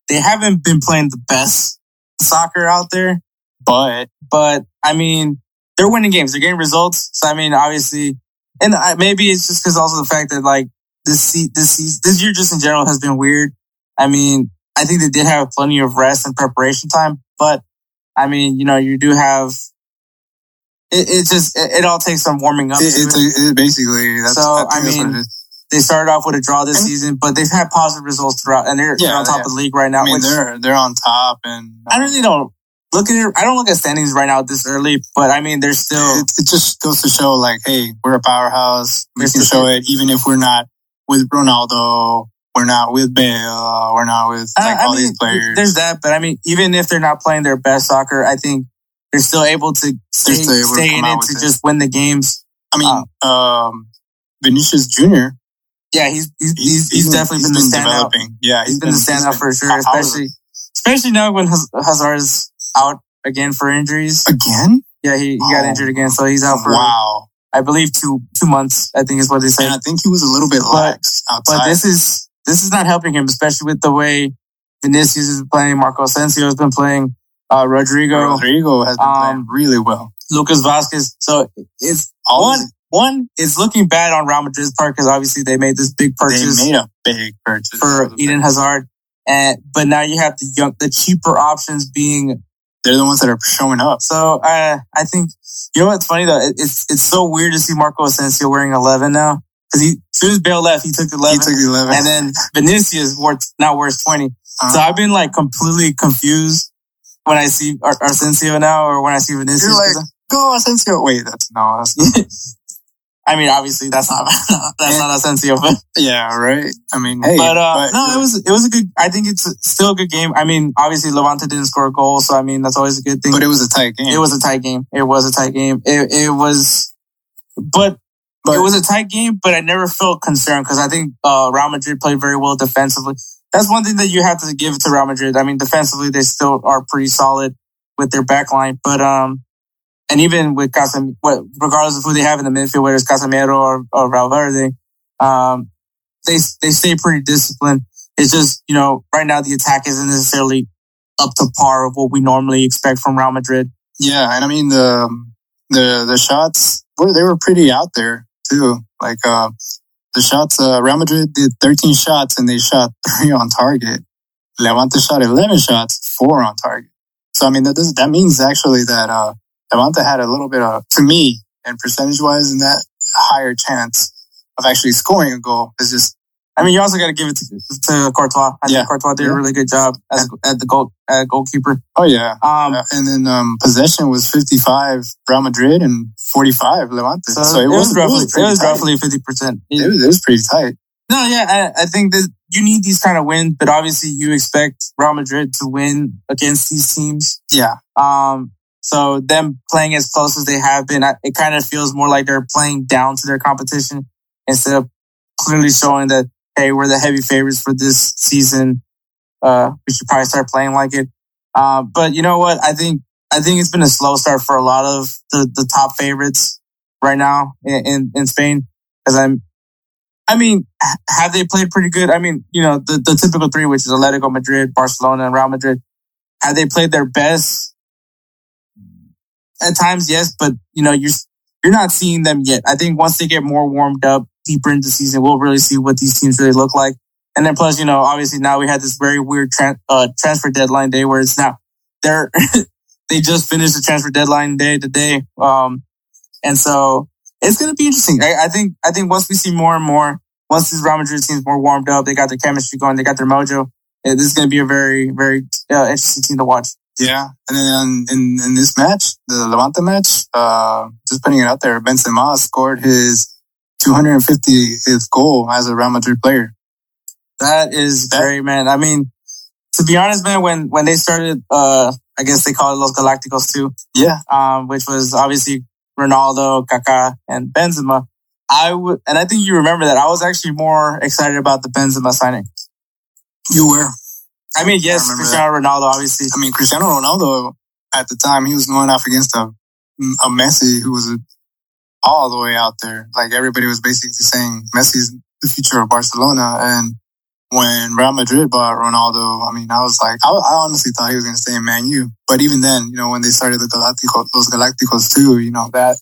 they haven't been playing the best soccer out there. but but I mean, they're winning games. They're getting results. So I mean, obviously, and I, maybe it's just because also the fact that like this this this year just in general has been weird. I mean, I think they did have plenty of rest and preparation time, but I mean, you know, you do have. It, it just it, it all takes some warming up. it, it's it. a, basically that's, So, I, think I that's what mean. They started off with a draw this And- season, but they've had positive results throughout, and they're, they're on top yeah. of the league right now. I mean, which they're they're on top, and I really don't look at it. I don't look at standings right now this early, but I mean, they're still. it, it just goes to show like, hey, we're a powerhouse. We can show it even if we're not with Ronaldo, we're not with Bale, we're not with like I- I all mean, these players. There's that, but I mean, even if they're not playing their best soccer, I think they're still able to stay, able stay come in it to it. just win the games. I mean, um, Vinicius Junior. Yeah, he's he's he's, he's, been- definitely he's been, the standout. developing. Yeah, He's been the standout been for sure, out- out of especially especially now when Haz- Hazard's out again for injuries. again. Yeah, he, he got Oh. injured again, so he's out for Wow, I believe two two months. I think is what they said. and I think he was a little bit But- lax outside. But this is this is not helping him, especially with the way Vinicius is playing, Marco Asensio has been playing, uh, Rodrigo, Rodrigo has been Um, playing really well. Lucas Vázquez. So it's All one. One, is looking bad on Real Madrid's part because obviously they made this big purchase They made a big purchase for Eden Hazard, and but now you have the young, the cheaper options being. They're the ones that are showing up. So uh, I think you know what's funny though. It, it's it's so weird to see Marco Asensio wearing eleven now because he as soon as Bale left, he took eleven. He eleven, took 11. and then Vinicius wore now wears twenty. Uh-huh. So I've been like completely confused when I see Ar- Asensio now or when I see Vinicius. You're like, go Asensio. Wait, that's no. That's, I mean, obviously that's not that's not Asensio, but yeah, right. I mean, hey, but uh, no, it was it was a good. I think it's still a good game. I mean, obviously Levante didn't score a goal, so I mean that's always a good thing. but it was a tight game. It was a tight game. It was a tight game. It it was, but, But- it was a tight game. But I never felt concerned because I think uh, Real Madrid played very well defensively. That's one thing that you have to give to Real Madrid. I mean, defensively they still are pretty solid with their back line, but um, and even with Casem, regardless of who they have in the midfield, whether it's Casemiro or, or Valverde, um, they they stay pretty disciplined. It's just you know right now the attack isn't necessarily up to par of what we normally expect from Real Madrid. Yeah, and I mean the the the shots they were pretty out there too. Like uh the shots uh Real Madrid did 13 shots and they shot 3 on target. Levante shot 11 shots, 4 on target. So I mean that does that means actually that uh Levante had a little bit of to me and percentage wise in that higher chance of actually scoring a goal. is just I mean, you also got to give it to, to Courtois. I Yeah. think Courtois did Yeah. a really good job as at the goal at goalkeeper. oh yeah. Um, Uh, and then um, possession was 55 Real Madrid and 45 Levante. so, So, it, was, roughly it was roughly fifty percent. It was, it was pretty tight. No, yeah, I, I think that you need these kind of wins, but obviously you expect Real Madrid to win against these teams. Yeah. Um, so them playing as close as they have been, it kind of feels more like they're playing down to their competition instead of clearly showing that, hey, we're the heavy favorites for this season. Uh, we should probably start playing like it. Uh, but you know what? I think, I think it's been a slow start for a lot of the, the top favorites right now in, in, in Spain. Cause I'm, I mean, have they played pretty good? I mean, you know, the, the typical three, which is Atletico Madrid, Barcelona, and Real Madrid. Have they played their best? At times, yes, but you know, you're you're not seeing them yet. I think once they get more warmed up deeper into the season, we'll really see what these teams really look like. And then plus, you know, obviously now we had this very weird tran uh, transfer deadline day where it's now they're they just finished the transfer deadline day today. Um, and so it's going to be interesting. I, I think, I think once we see more and more, once this Real Madrid team's more warmed up, they got their chemistry going, they got their mojo. This is going to be a very, very uh, interesting team to watch. Yeah. And then in, in this match, the Levante match, uh, just putting it out there, Benzema scored his 250th goal as a Real Madrid player. That is That- very, man. I mean, to be honest, man, when, when they started, uh, I guess they call it Los Galacticos too, Yeah. um, which was obviously Ronaldo, Kaká, and Benzema. I would, and I think you remember that I was actually more excited about the Benzema signing. You were. I mean, yes, I Cristiano Ronaldo, obviously. I mean, Cristiano Ronaldo at the time, he was going off against a, a Messi who was all the way out there. Like everybody was basically saying Messi's the future of Barcelona. And when Real Madrid bought Ronaldo, I mean, I was like, I, I honestly thought he was going to stay in Man U. But even then, you know, when they started the Galacticos, those Galacticos too, you know, that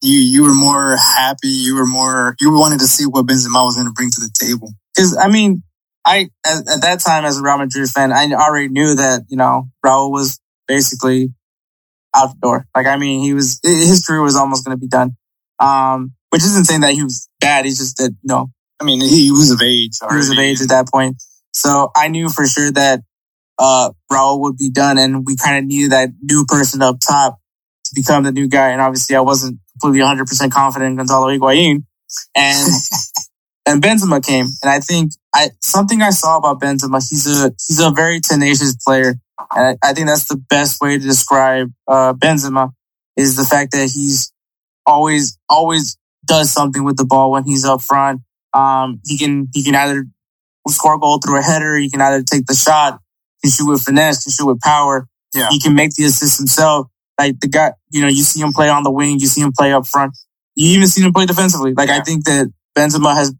you, you were more happy. You were more, you wanted to see what Benzema was going to bring to the table. Cause I mean, I, at, at that time as a Real Madrid fan, I already knew that, you know, Raul was basically out the door. Like, I mean, he was, his career was almost going to be done. Um, which isn't saying that he was bad. He's just that, you know, I mean, he, was of age. he was of age at that point. So I knew for sure that, uh, Raul would be done and we kind of needed that new person up top to become the new guy. And obviously I wasn't completely 100% confident in Gonzalo Higuain. And, and Benzema came. And I think I, something I saw about Benzema, he's a, he's a very tenacious player. And I, I think that's the best way to describe, uh, Benzema is the fact that he's always, always does something with the ball when he's up front. Um, he can, he can either score a goal through a header. He can either take the shot, can shoot with finesse, can shoot with power. Yeah. He can make the assist himself. Like the guy, you know, you see him play on the wing, you see him play up front. You even see him play defensively. Like I think that Benzema has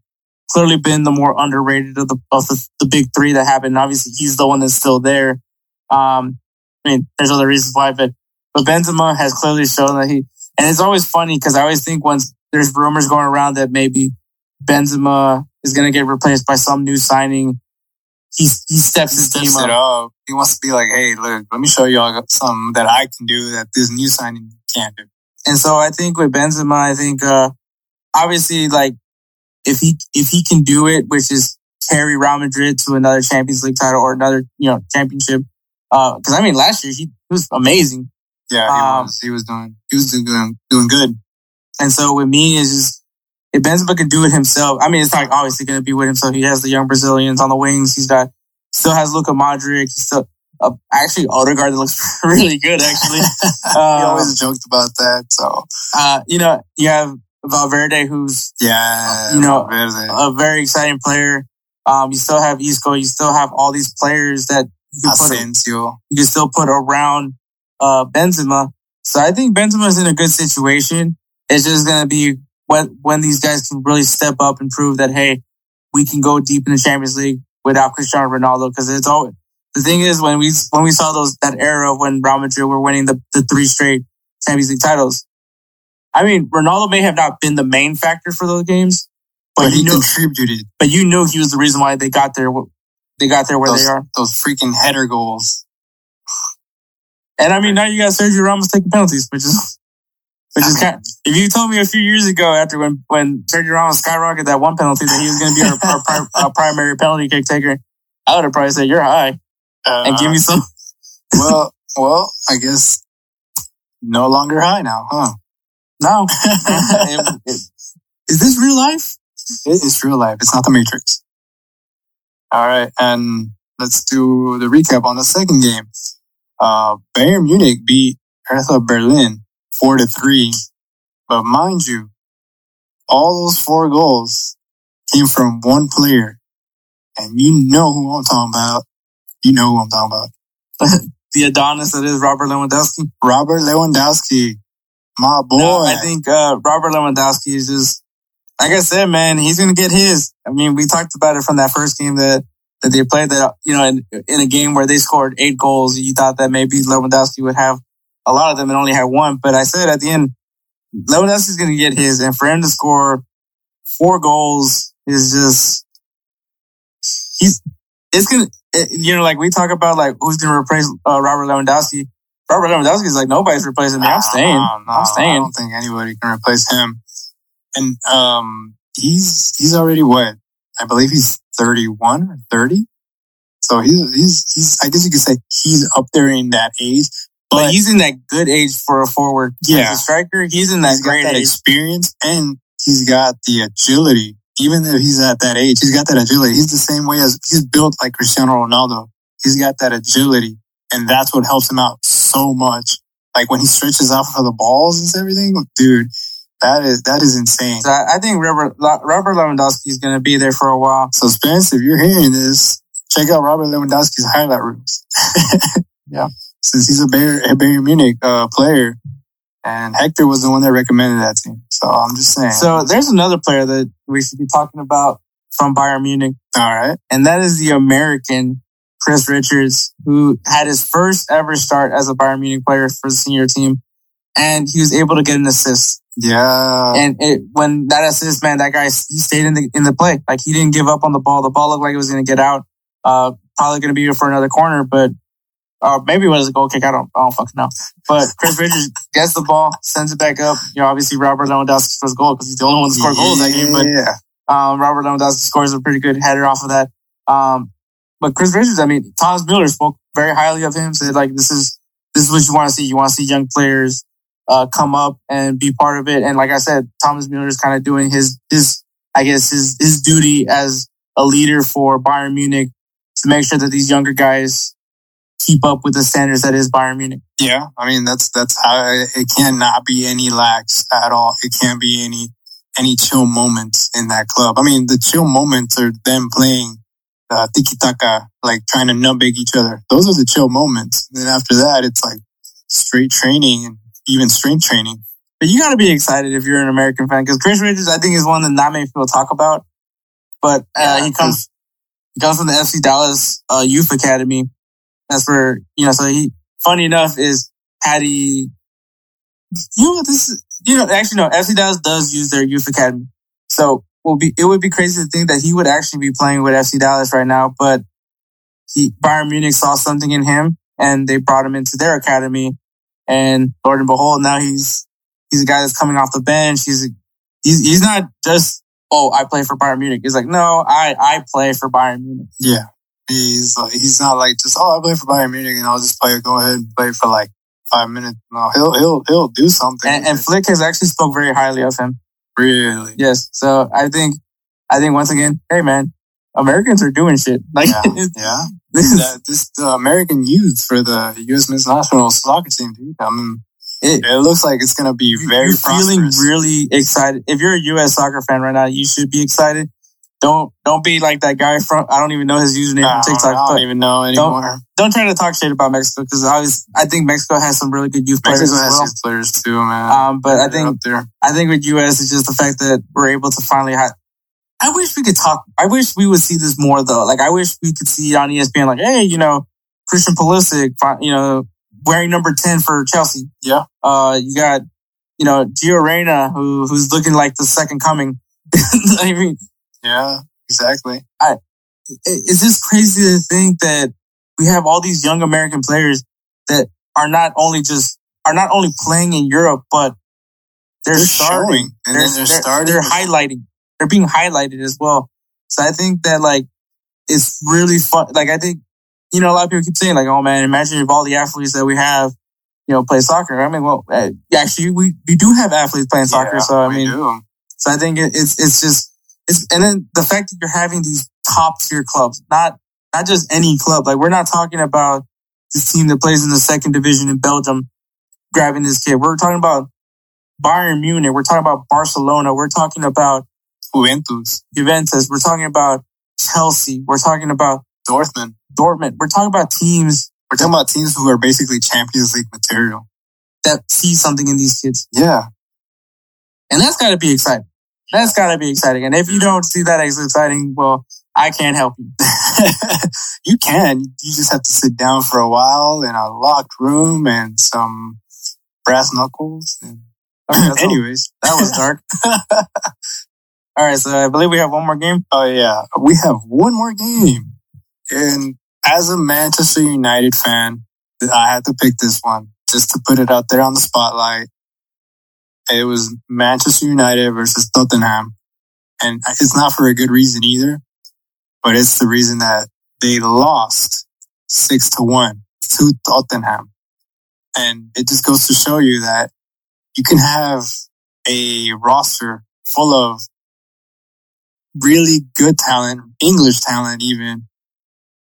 clearly been the more underrated of the of the, the big three that happened. Obviously, he's the one that's still there. Um, I mean, there's other reasons why, but but Benzema has clearly shown that he And it's always funny because I always think once there's rumors going around that maybe Benzema is going to get replaced by some new signing, he he steps He his steps game up. up. He wants to be like, hey, look, let me show y'all something that I can do that this new signing can't do. And so I think with Benzema, I think uh obviously like if he if he can do it, which is carry Real Madrid to another Champions League title or another you know championship. Uh, because I mean, last year he was amazing. Yeah, he Um, was. He was doing. He was doing doing good. And so with me, it's just if Benzema can do it himself. I mean, it's not obviously going to be with himself. He has the young Brazilians on the wings. He's got still has Luka Modric. He's still uh, actually Odegaard that looks really good. Actually, he uh, always joked about that. So uh, you know, you have Valverde, who's yeah, You know, Valverde. a very exciting player. Um, you still have Isco. You still have all these players that you can, put, you can still put around uh, Benzema. So I think Benzema's in a good situation. It's just going to be when when these guys can really step up and prove that hey, we can go deep in the Champions League without Cristiano Ronaldo. Because it's all the thing is when we when we saw those that era when Real Madrid were winning the, the three straight Champions League titles. I mean, Ronaldo may have not been the main factor for those games, but, But you he know, contributed but you knew he was the reason why they got there. They got there where those, they are. those freaking header goals. And I mean, now you got Sergio Ramos taking penalties, which is, which is kind. If you told me a few years ago, after when when Sergio Ramos skyrocketed that one penalty, that he was going to be our, our, our primary penalty kick taker, I would have probably said you're high Uh, and give me some. well, well, I guess no longer high now, huh? No, It- it- is this real life? It is real life. It's not the Matrix. All right, and let's do the recap on the second game. Uh, Bayern Munich beat Hertha Berlin four to three, but mind you, all those four goals came from one player, and you know who I'm talking about. You know who I'm talking about. The Adonis that is Robert Lewandowski. Robert Lewandowski, my boy. No, I think uh, Robert Lewandowski is just like I said, man. He's gonna get his. I mean, we talked about it from that first game that that they played. That you know, in, in a game where they scored eight goals, you thought that maybe Lewandowski would have a lot of them and only had one. But I said at the end, Lewandowski's gonna get his, and for him to score four goals is just he's it's gonna you know like we talk about like who's gonna replace uh, Robert Lewandowski. Robert Lewandowski is like nobody's replacing me. I'm staying. No, no, I'm staying. I don't think anybody can replace him. And um, he's he's already what? I believe he's thirty one or thirty. So he's he's he's. I guess you could say he's up there in that age. But he's in that good age for a forward. Yeah. As a striker, he's in that he's got great that age. experience and he's got the agility. Even though he's at that age, he's got that agility. He's the same way as he's built like Cristiano Ronaldo. He's got that agility, and that's what helps him out so much. Like when he stretches out for the balls and everything, dude, that is that is insane. So I I think Robert, Robert Lewandowski is going to be there for a while. So Spence, if you're hearing this, check out Robert Lewandowski's highlight reels. Yeah. Since he's a Bayern, a Bayern Munich uh, player, and Hector was the one that recommended that team. So I'm just saying. So there's another player that we should be talking about from Bayern Munich, all right, and that is the American Chris Richards, who had his first ever start as a Bayern Munich player for the senior team, and he was able to get an assist. yeah, And it, when that assist, man, that guy he stayed in the in the play. Like he didn't give up on the ball. The ball looked like it was going to get out. Uh, probably going to be here for another corner, but or maybe it was a goal kick. I don't, I don't fucking know. But Chris Richards gets the ball, sends it back up. You know, obviously Robert Lewandowski scores goal because he's the only one to score goals that game. But yeah. um, Robert Lewandowski scores a pretty good header off of that. Um, but Chris Richards, I mean, Thomas Mueller spoke very highly of him. Said like, this is this is what you want to see. You want to see young players uh, come up and be part of it. And like I said, Thomas Mueller is kind of doing his his I guess his his duty as a leader for Bayern Munich to make sure that these younger guys keep up with the standards that is Bayern Munich. Yeah, I mean that's that's how it, it cannot be any lax at all. It can't be any any chill moments in that club. I mean, the chill moments are them playing uh, tiki taka, like trying to nutmeg each other. Those are the chill moments. And then after that, it's like straight training and even strength training. But you got to be excited if you're an American fan because Chris Richards, I think, is one that not many people talk about. But uh, Yeah, he comes he comes from the FC Dallas uh, Youth Academy. That's where you know. So he, funny enough, is had he you know this is, you know, actually no, FC Dallas does use their youth academy. So will be, it would be crazy to think that he would actually be playing with FC Dallas right now, but he, Bayern Munich saw something in him and they brought him into their academy. And Lord and behold, now he's, he's a guy that's coming off the bench. He's, he's, he's not just, oh, I play for Bayern Munich. He's like, no, I, I play for Bayern Munich. Yeah. He's like, he's not like just, oh, I play for Bayern Munich and I'll just play, go ahead and play for like five minutes. No, he'll, he'll, he'll do something. And, and Flick has actually spoke very highly of him. Really. Yes. So I think, I think once again, hey man, Americans are doing shit. Like, Yeah. Yeah. that, this the American youth for the U.S. men's national soccer team, dude. I mean, It- it, looks like it's gonna be very you're feeling really excited. If you're a U.S. soccer fan right now, you should be excited. Don't don't be like that guy from I don't even know his username I on TikTok. I don't even know anymore. don't try to talk shit about Mexico because I was I think Mexico has some really good youth players Mexico has well. players too, man. Um, but I They're think. I think with US it's just the fact that we're able to finally have. I wish we could talk. I wish we would see this more though. Like I wish we could see on ESPN. Like, hey, you know, Christian Pulisic, you know, wearing number ten for Chelsea. Yeah. Uh, you got, you know, Gio Reyna, who who's looking like the second coming. I mean, Yeah, exactly. it- it's just crazy to think that we have all these young American players that are not only just are not only playing in Europe, but they're, They're starting. showing, and they're, they're they're- starting They're highlighting. They're being highlighted as well. So I think that like it's really fun. Like I think you know a lot of people keep saying like, "Oh man, imagine if all the athletes that we have, you know, play soccer." I mean, well, uh, actually, we we do have athletes playing soccer. Yeah, so I mean, do. so I think it, it's it's just it's and then the fact that you're having these top tier clubs, not not just any club. Like we're not talking about this team that plays in the second division in Belgium grabbing this kid. We're talking about Bayern Munich. We're talking about Barcelona. We're talking about Juventus, Juventus. We're talking about Chelsea. We're talking about Dortmund. Dortmund. We're talking about teams We're talking about teams who are basically Champions League material. that see something in these kids. Yeah, And that's got to be exciting. That's got to be exciting. And if you don't see that as exciting, well, I can't help you. you can. You just have to sit down for a while in a locked room and some brass knuckles. And Okay, that's all. anyways, That was dark. All right, so I believe we have one more game. Oh yeah, we have one more game, and as a Manchester United fan, I had to pick this one just to put it out there on the spotlight. It was Manchester United versus Tottenham, and it's not for a good reason either, but it's the reason that they lost six to one to Tottenham, and it just goes to show you that you can have a roster full of really good talent, English talent, even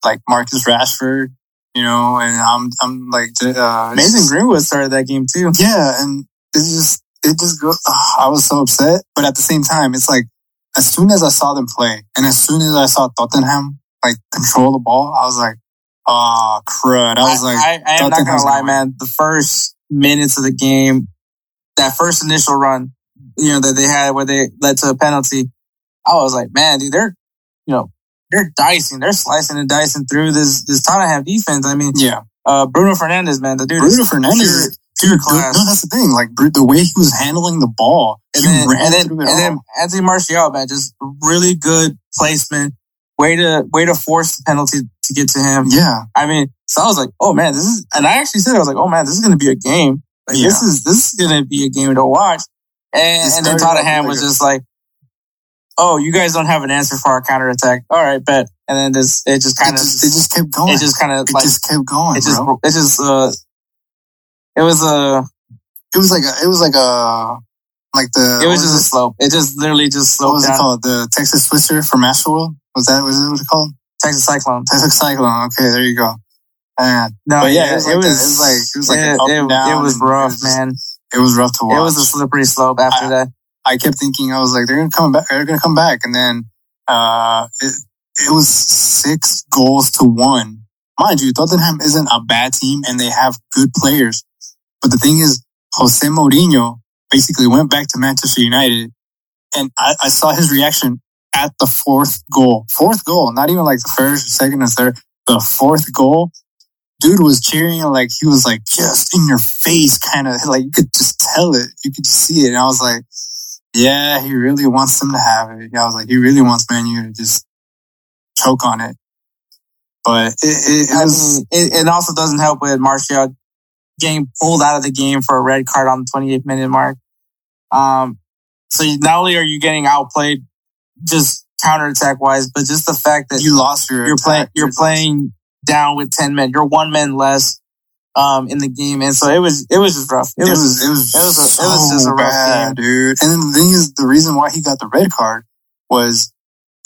like Marcus Rashford, you know, and I'm, I'm like, uh, Mason Greenwood started that game too. yeah, and it's just, it just goes, I was so upset, but at the same time, it's like, as soon as I saw them play and as soon as I saw Tottenham like control the ball, I was like, oh crud. I was like, I, I am not gonna lie, gonna man. The first minutes of the game, that first initial run, you know, that they had where they led to a penalty, I was like, man, dude, they're, you know, they're dicing, they're slicing and dicing through this this Tottenham defense. I mean, yeah, uh, Bruno Fernandes, man, the dude, Bruno is Fernandes pure, is pure Dude, class. no, that's the thing. Like the way he was handling the ball, And he then, ran and then, and then. Anthony Martial, man, just really good placement. Way to way to force the penalty to get to him. Yeah, I mean, so I was like, oh man, this is, and I actually said, I was like, oh man, this is going to be a game. Like, Yeah. this is, this is going to be a game to watch. And, and then Tottenham was just like, oh, you guys don't have an answer for our counterattack. All right, bet. And then this, it just kind of, just, it just kept going. it just kind of It like, just kept going, it just, bro. it just, uh, it was a, It was like a, it was like a, like the. it was just a slope. It just literally just sloped. What was it called? The Texas Twister from Astroworld? Was that was it what it called? Texas Cyclone. Texas Cyclone. Okay, there you go. And No, But yeah, it, it was was, like. It was like- it was like it, it, down it was rough, was- man. it was rough to watch. It was a slippery slope after I- that. I kept thinking I was like, they're gonna come back. They're gonna come back, and then uh, it it was six goals to one. Mind you, Tottenham isn't a bad team, and they have good players. But the thing is, Jose Mourinho basically went back to Manchester United, and I, I saw his reaction at the fourth goal. Fourth goal, not even like the first, second, or third. The fourth goal, dude was cheering like he was like just in your face, kind of like you could just tell it, you could see it. And I was like, yeah, he really wants them to have it. I was like, he really wants Man U to just choke on it. But it, it, I mean, it, it also doesn't help with Martial getting pulled out of the game for a red card on the 28th minute mark. Um, so not only are you getting outplayed just counterattack wise, but just the fact that you lost your you're playing you're playing down with 10 men. You're one man less um in the game. And so it was it was just rough. It was, it was, it was a- it was just a rough bad, dude. And then the thing is, the reason why he got the red card was,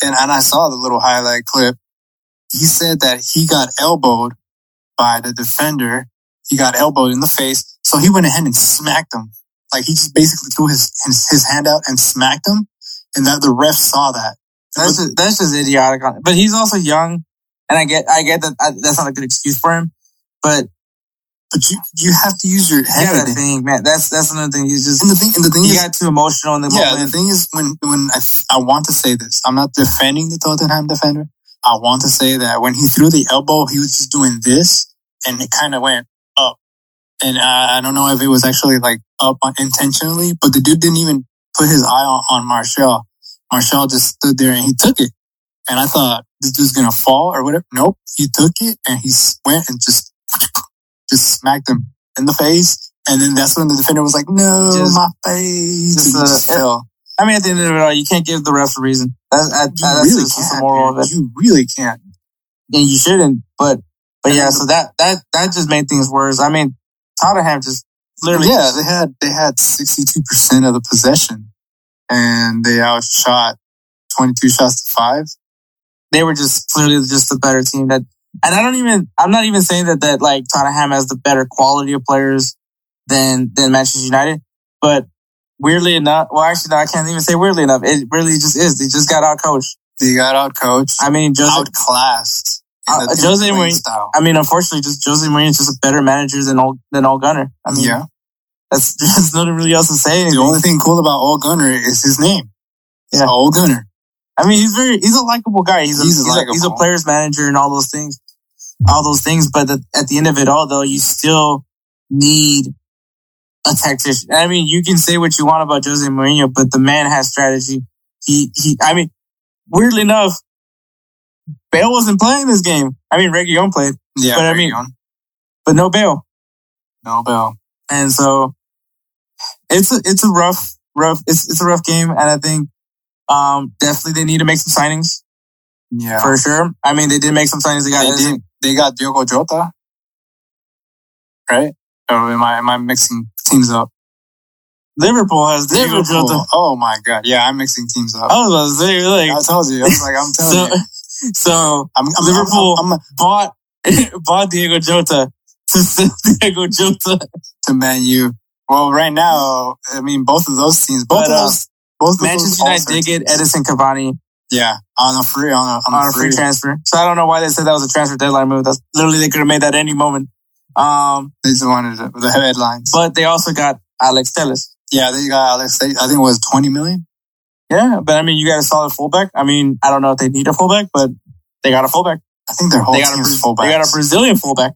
and, and I saw the little highlight clip. He said that he got elbowed by the defender. He got elbowed in the face. So he went ahead and smacked him. Like he just basically threw his, his, his hand out and smacked him. And that the ref saw that. that's just, that's just idiotic on But he's also young and I get I get that I, that's not a good excuse for him. But But you, you have to use your head. think, man, that's that's another thing. He's just And the thing, and the thing he is, got too emotional in the Yeah, the thing is, when when I I want to say this, I'm not defending the Tottenham defender. I want to say that when he threw the elbow, he was just doing this, and it kind of went. And I, I don't know if it was actually like up intentionally, but the dude didn't even put his eye on, on Martial. Martial just stood there and he took it. And I thought this dude's gonna fall or whatever. Nope, he took it and he went and just just smacked him in the face. And then that's when the defender was like, "No, Just- my face." just, uh, just. I mean, at the end of it all, you can't give the refs a reason. That's, that, You that's really just the can't. moral of it. You really can't. And you shouldn't. But but yeah, so that that that just made things worse. I mean, Tottenham just literally yeah, they had they had sixty two percent of the possession, and they outshot twenty two shots to five. they were just clearly just a better team that and I don't even I'm not even saying that that like Tottenham has the better quality of players than than Manchester United, but weirdly enough, well actually no, I can't even say weirdly enough. It really just is. They just got out coached. They got out coached, I mean, just outclassed. Uh, Jose Mourinho- style. I mean, unfortunately, just Jose Mourinho is just a better manager than all than Ole Gunnar. I mean, yeah. that's there's nothing really else to say. The only thing cool about Ole Gunnar is his name. It's Yeah. Ole Gunnar. I mean, he's very he's a likable guy. He's a, He's he's, a a, he's a players manager and all those things, all those things. But the, at the end of it all, though, you still need a tactician. I mean, you can say what you want about Jose Mourinho, but the man has strategy. He he. I mean, weirdly enough, Bale wasn't playing this game. I mean, Reguilon played, Yeah, But I mean- but no Bale. no bell. And so it's a, it's a rough, rough, it's, it's a rough game. And I think, um, definitely they need to make some signings Yeah, for sure. I mean, they did make some signings. They got, they did. They got Diogo Jota, right? Or am I am I mixing teams up? Liverpool has Diego Liverpool. Jota. Oh my god, yeah, I'm mixing teams up. I was about to say, like, I told you. I was like, I'm telling so, you. So I'm, I'm, Liverpool- I'm, I'm, bought, bought Diego Jota to send Diego Jota. to Man U. Well, right now, I mean, both of those teams, both But, of uh, both of Manchester those United did get. Edinson Cavani Yeah, on a free, on a, on on a free transfer. So I don't know why they said that was a transfer deadline move. That's literally, they could have made that any moment. Um, They just wanted it, the headlines. but they also got Alex Telles. yeah, they got Alex. I think it was 20 million. Yeah, but I mean, you got a solid fullback. I mean, I don't know if they need a fullback, but they got a fullback. I think their whole They got a, fullbacks. they got a Brazilian fullback.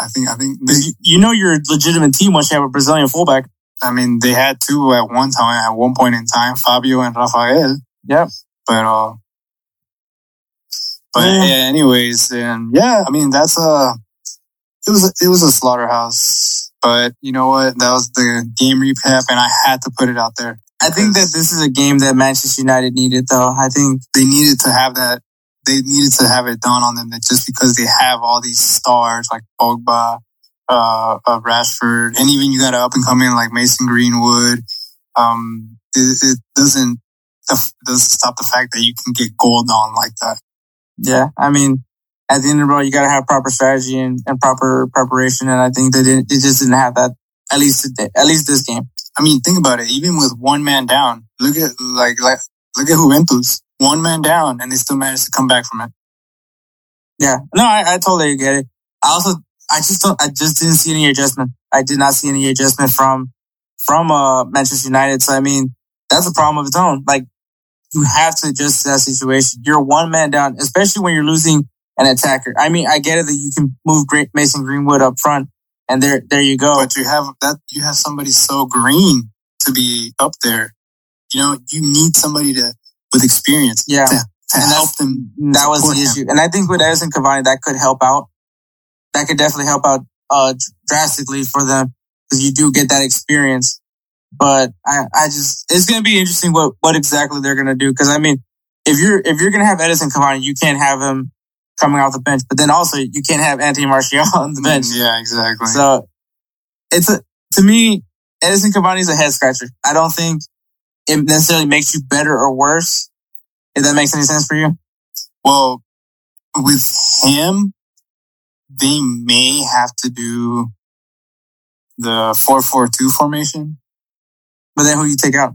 I think, I think, they, You, know you're a legitimate team once you have a Brazilian fullback. I mean, they had two at one time, at one point in time, Fabio and Rafael. Yep. But, uh, but Yeah. yeah, anyways, and yeah, I mean, that's a, it was, a, it was a slaughterhouse. But you know what? That was the game recap and I had to put it out there. I think that this is a game that Manchester United needed, though. I think they needed to have that. They needed to have it done on them that just because they have all these stars like Pogba, uh, uh Rashford, and even you got an up and coming like Mason Greenwood. Um, it, it doesn't it doesn't stop the fact that you can get gold on like that. Yeah, I mean, at the end of the road, you got to have proper strategy and, and proper preparation, and I think they didn't. They just didn't have that. At least, today- at least this game. I mean, think about it. Even with one man down, look at like like look at Juventus, one man down, and they still managed to come back from it. Yeah, no, I, I totally get it. I also, I just don't, I just didn't see any adjustment. I did not see any adjustment from from uh Manchester United. So I mean, that's a problem of its own. Like, you have to adjust to that situation. You're one man down, especially when you're losing an attacker. I mean, I get it that you can move Mason Greenwood up front, and there there you go. But you have that you have somebody so green to be up there. You know, you need somebody to with experience. Yeah. To, to And help them. that was the him. issue. And I think with Edinson Cavani, that could help out. That could definitely help out uh, drastically for them because you do get that experience. But I, I just, it's going to be interesting what, what exactly they're going to do. Cause I mean, if you're, if you're going to have Edinson Cavani, you can't have him coming off the bench, but then also you can't have Anthony Martial on the bench. Yeah, exactly. So it's a, to me, Edinson Cavani is a head scratcher. I don't think it necessarily makes you better or worse. If that makes any sense for you. Well, with him, they may have to do the four four two formation. But then who you take out?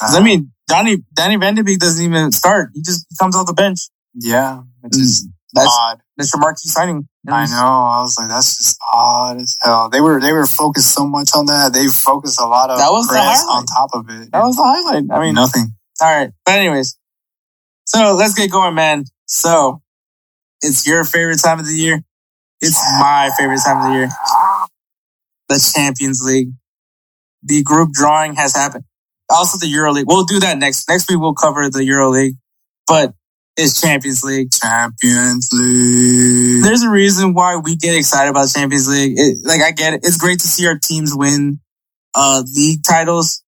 Uh, I mean, Danny Van de Beek doesn't even start. He just comes off the bench. yeah, it's just mm. That's odd. Mr. marquee signing. I know. I was like, that's just odd as hell. They were they were focused so much on that. They focused a lot of That was the press highlight. on top of it. That was the highlight. I mean, nothing. all right. But anyways, so let's get going, man. So it's your favorite time of the year. It's my favorite time of the year. The Champions League. The group drawing has happened. Also the Euro League. We'll do that next. Next week we'll cover the Euro League. But it's Champions League. Champions League. there's a reason why we get excited about Champions League. It, like I get it. It's great to see our teams win uh league titles,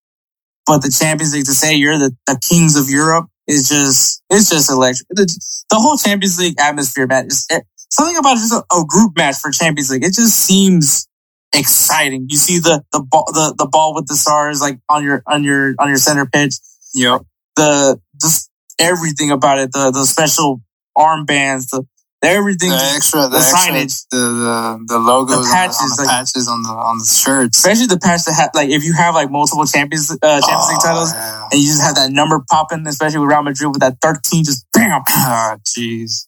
but the Champions League to say you're the, the kings of Europe is just it's just electric. The, the whole Champions League atmosphere, man, is something about just a, a group match for Champions League. It just seems exciting. You see the the ball the, the ball with the stars like on your on your on your center pitch Yep. the just everything about it, the the special armbands, the everything. The extra, the, the extra, signage. the the, the logos, the- patches, on the, like- patches on the on the shirts. Especially the patch that ha- like if you have like multiple champions uh, Champions League Oh, titles yeah. and you just have that number popping, especially with Real Madrid with that thirteen just bam Ah, jeez.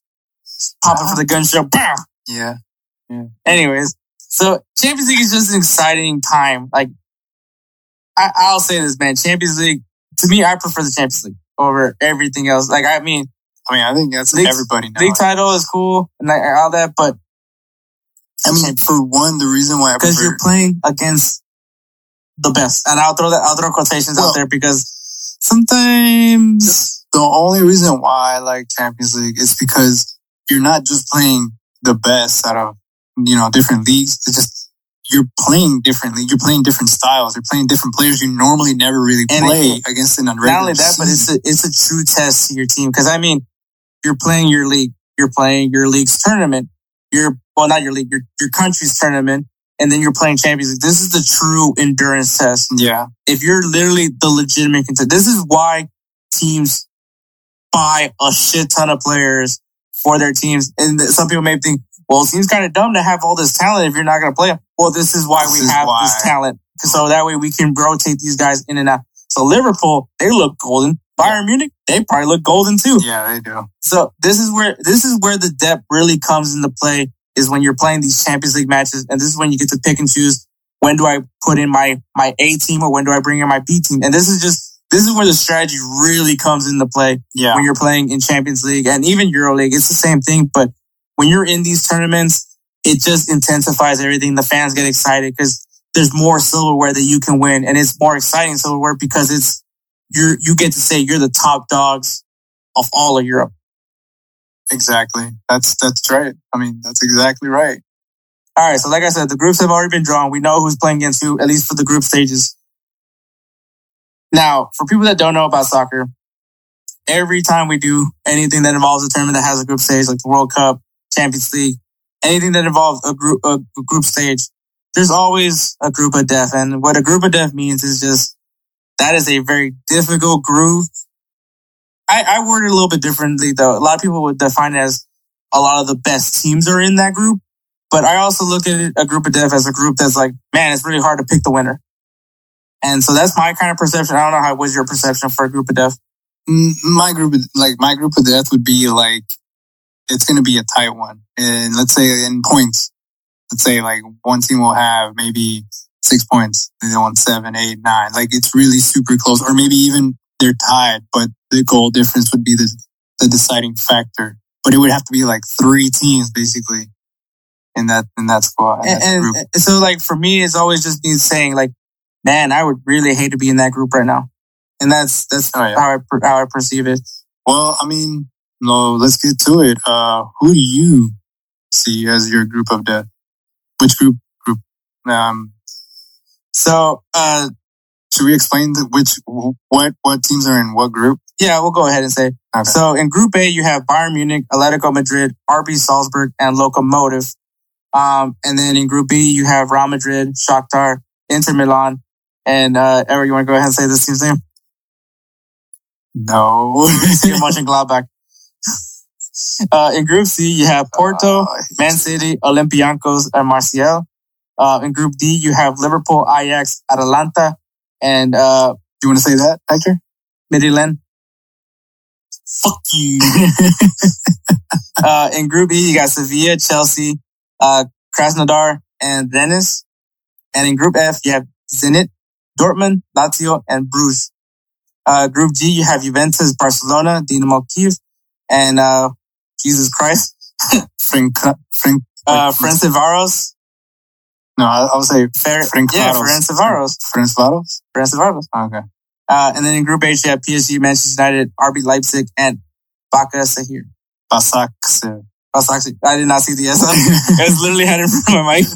popping for the gunshot bam. Yeah. Anyways, so Champions League is just an exciting time. Like I, I'll say this, man, Champions League to me, I prefer the Champions League over everything else. Like I mean, I mean, I think that's League- everybody now. league title is cool and like, all that, but I mean, for one, the reason why I because you're playing against the best. And I'll throw that, I'll throw quotations Well- out there because sometimes, the only reason why I like Champions League is because you're not just playing the best out of you know different leagues. It's just you're playing differently. You're playing different styles. You're playing different players you normally never really And play it- against an a regular not only that, but it's a, it's a true test to your team. Cause I mean, you're playing your league, you're playing your league's tournament, you're, well, not your league, your, your country's tournament, and then you're playing Champions League. This is the true endurance test. yeah. if you're literally the legitimate contender, this is why teams buy a shit ton of players for their teams. And some people may think, well, it seems kind of dumb to have all this talent if you're not going to play them. Well, this is why This we is have why. this talent. So that way we can rotate these guys in and out. So Liverpool, they look golden. Bayern Munich, they probably look golden too. Yeah, they do. So this is where this is where the depth really comes into play is when you're playing these Champions League matches, and this is when you get to pick and choose when do I put in my my A team or when do I bring in my B team, and this is just this is where the strategy really comes into play Yeah. when you're playing in Champions League and even Euro League. It's the same thing, but when you're in these tournaments, it just intensifies everything. The fans get excited because there's more silverware that you can win, and it's more exciting silverware because it's you're you get to say you're the top dogs of all of Europe. Exactly. That's that's right. I mean, that's exactly right. All right. So, like I said, the groups have already been drawn. We know who's playing against who, at least for the group stages. Now, for people that don't know about soccer, every time we do anything that involves a tournament that has a group stage, like the World Cup, Champions League, anything that involves a group a group stage, there's always a group of death. And what a group of death means is just that is a very difficult group. I, I word it a little bit differently though. A lot of people would define it as a lot of the best teams are in that group. But I also look at a group of death as a group that's like, man, it's really hard to pick the winner. And so that's my kind of perception. I don't know how was your perception for a group of death. Mm, My group, like my group of death, would be like it's going to be a tight one, and let's say in points, let's say like one team will have maybe six points, the other one seven, eight, nine. Like it's really super close, or maybe even they're tied, but the goal difference would be the the deciding factor. But it would have to be like three teams basically in that in that squad. in and, that and so like for me, it's always just me saying like, man, I would really hate to be in that group right now, and that's that's Oh, yeah. how I how I perceive it. Well, I mean, no, let's get to it. Uh, who do you see as your group of death? Which group? Group? Um, So uh, should we explain the, which what what teams are in what group? yeah, we'll go ahead and say Okay. So in Group A, you have Bayern Munich, Atletico Madrid, RB Salzburg, and Lokomotiv. Um, and then in Group B, you have Real Madrid, Shakhtar, Inter Milan, and uh, Eric, you want to go ahead and say this team's name? no. Mönchengladbach. Uh, in Group C, you have Porto, Uh, Man City, Olympiacos, and Marseille. Uh, in Group D, you have Liverpool, Ajax, Atalanta, and uh, do you want to say that, Hector? Midtjylland. Fuck you. uh, in Group E, you got Sevilla, Chelsea, uh, Krasnodar, and Venice. And in Group F, you have Zenit, Dortmund, Lazio, and Bruges. Uh, group G, you have Juventus, Barcelona, Dinamo Kiev, and uh, Jesus Christ, Frank, Frank, uh, Ferencvaros. no, I, I would say Fer- Frank yeah, Varos. Ferencvaros. Ferencvaros? Ferencvaros. Okay. Uh, and then in Group H, you have PSG, Manchester United, RB Leipzig, and Baka Sahir. Basak. Actually, I did not see the S. I just literally had it in front of my mic.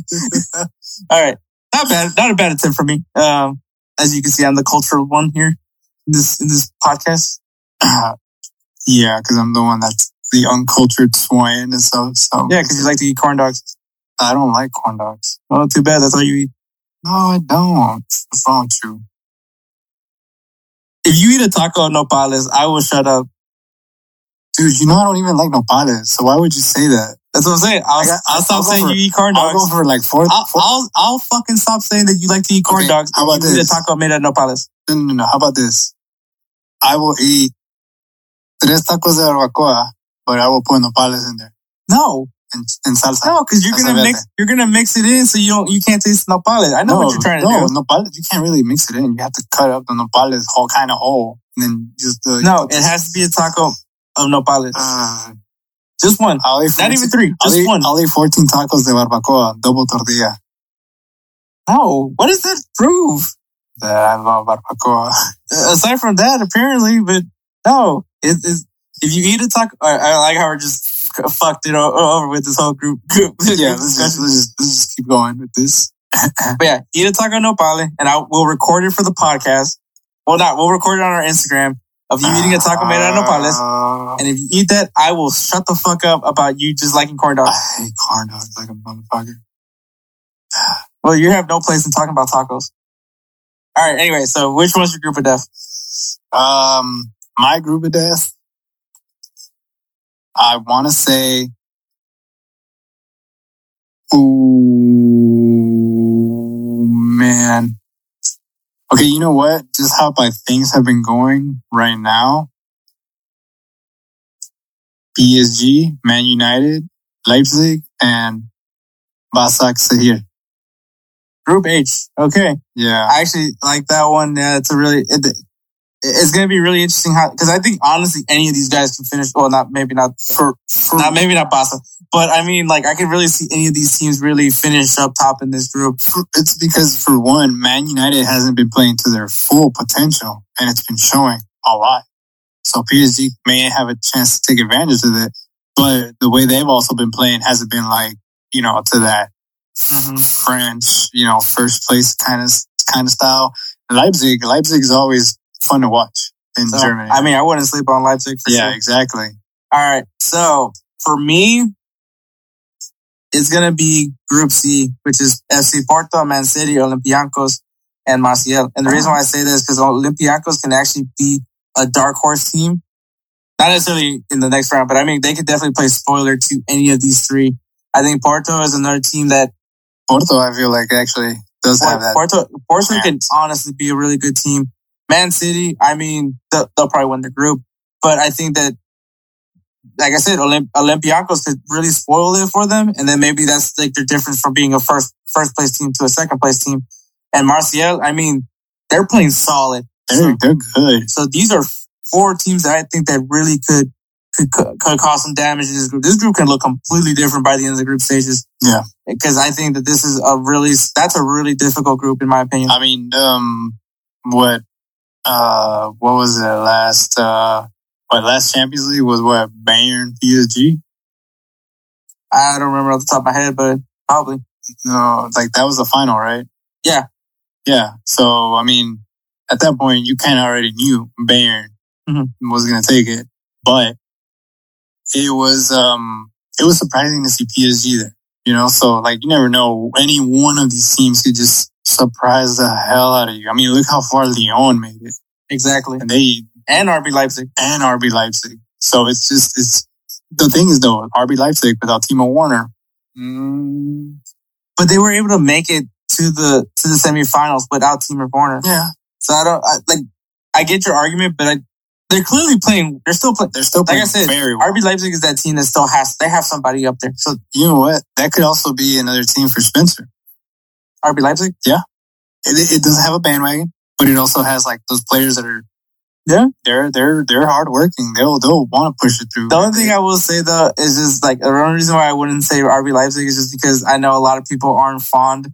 All right. Not bad. Not a bad attempt for me. Um, as you can see, I'm the cultural one here in this, in this podcast. yeah, because I'm the one that's the uncultured swine and stuff. So Yeah, because you like to eat corn dogs. I don't like corn dogs. Oh, too bad. That's all you eat. No, I don't. Wrong with you? If you eat a taco at nopales, I will shut up. Dude, you know I don't even like nopales, so why would you say that? That's what I'm saying. I'll, I got- I'll stop I'll go saying for- you eat corn dogs. I'll go for like four. I'll, four I'll, I'll fucking stop saying that you like to eat corn Okay, dogs. how about you eat a taco made at nopales. no, no, no. How about this? I will eat tres tacos de barbacoa, but I will put nopales in there No, and, and salsa. no, because you're gonna not mix, you're gonna mix it in so you don't, you can't taste nopales. I know what you're trying to do. no, nopales. You can't really mix it in. You have to cut up the nopales whole kind of whole, and then just uh, No, it has to be a taco of nopales. Uh, Just one. I'll eat Not even three. I'll Just eat, one. I'll eat 14 tacos de barbacoa, double tortilla. No. What does that prove? That I love barbacoa. Aside from that, apparently, but no. It, it's, if you eat a taco, I, I like how we're just fucked it over with this whole group. group yeah, let's just, let's just let's just keep going with this. But yeah, eat a taco nopale, and I will record it for the podcast. Well, not. We'll record it on our Instagram of you eating a taco made out of nopales. Uh, And if you eat that, I will shut the fuck up about you just liking corn dogs. I hate corn dogs like a motherfucker. Well, you have no place in talking about tacos. All right. Anyway, so which one's your group of death? Um, my group of death. I want to say, ooh, man. Okay, you know what? Just how like things have been going right now. PSG, Man United, Leipzig, and Basak Sahir. Group H. Okay. Yeah. I actually like that one. Yeah, it's a really, it, it's going to be really interesting how, cause I think honestly, any of these guys can finish. Well, not, maybe not for, For, not, maybe not Basa, but I mean, like, I can really see any of these teams really finish up top in this group. it's because for one, Man United hasn't been playing to their full potential and it's been showing a lot. So PSG may have a chance to take advantage of it, but the way they've also been playing hasn't been like, you know, to that Mhm. French, you know, first place kind of, kind of style. Leipzig, Leipzig is always fun to watch in So, Germany. I mean, I wouldn't sleep on Leipzig for yeah, sure. exactly. All right. So for me, it's going to be Group C, which is FC Porto, Man City, Olympiacos, and Marseille. And the reason uh-huh. why I say this is because Olympiacos can actually be a dark horse team. Not necessarily in the next round, but I mean, they could definitely play spoiler to any of these three. I think Porto is another team that Porto, I feel like actually does have that. Porto, Porto Yeah. can honestly be a really good team. Man City, I mean, they'll, they'll probably win the group, but I think that, like I said, Olymp- Olympiacos could really spoil it for them, and then maybe that's like their difference from being a first first place team to a second place team. And Marseille, I mean, they're playing solid. They're, they're good. So these are four teams that I think that really could could, could cause some damage in this group. This group can look completely different by the end of the group stages. Yeah. Because I think that this is a really, that's a really difficult group in my opinion. I mean, um, what, uh, what was it last, uh, what last Champions League was what Bayern PSG? I don't remember off the top of my head, but probably. No, like that was the final, right? Yeah. Yeah. So, I mean, at that point, you kind of already knew Bayern Mhm. was going to take it, but it was, um, it was surprising to see PSG there, you know? So like, you never know. Any one of these teams could just surprise the hell out of you. I mean, look how far Lyon made it Exactly. and they, And RB Leipzig. and RB Leipzig. So it's just, it's, the thing is though, RB Leipzig without Timo Werner, mm, But they were able to make it to the, to the semifinals without Timo Werner. yeah, So I don't, I, like, I get your argument, but I, they're clearly playing, they're still playing. they're still playing. Like I said, very well. RB Leipzig is that team that still has, they have somebody up there. So you know what? That could also be another team for Spencer. RB Leipzig, yeah, It, it doesn't have a bandwagon, but it also has like those players that are Yeah. they're they're they're hardworking. They'll they'll want to push it through. The only thing I will say though is just like the only reason why I wouldn't say RB Leipzig is just because I know a lot of people aren't fond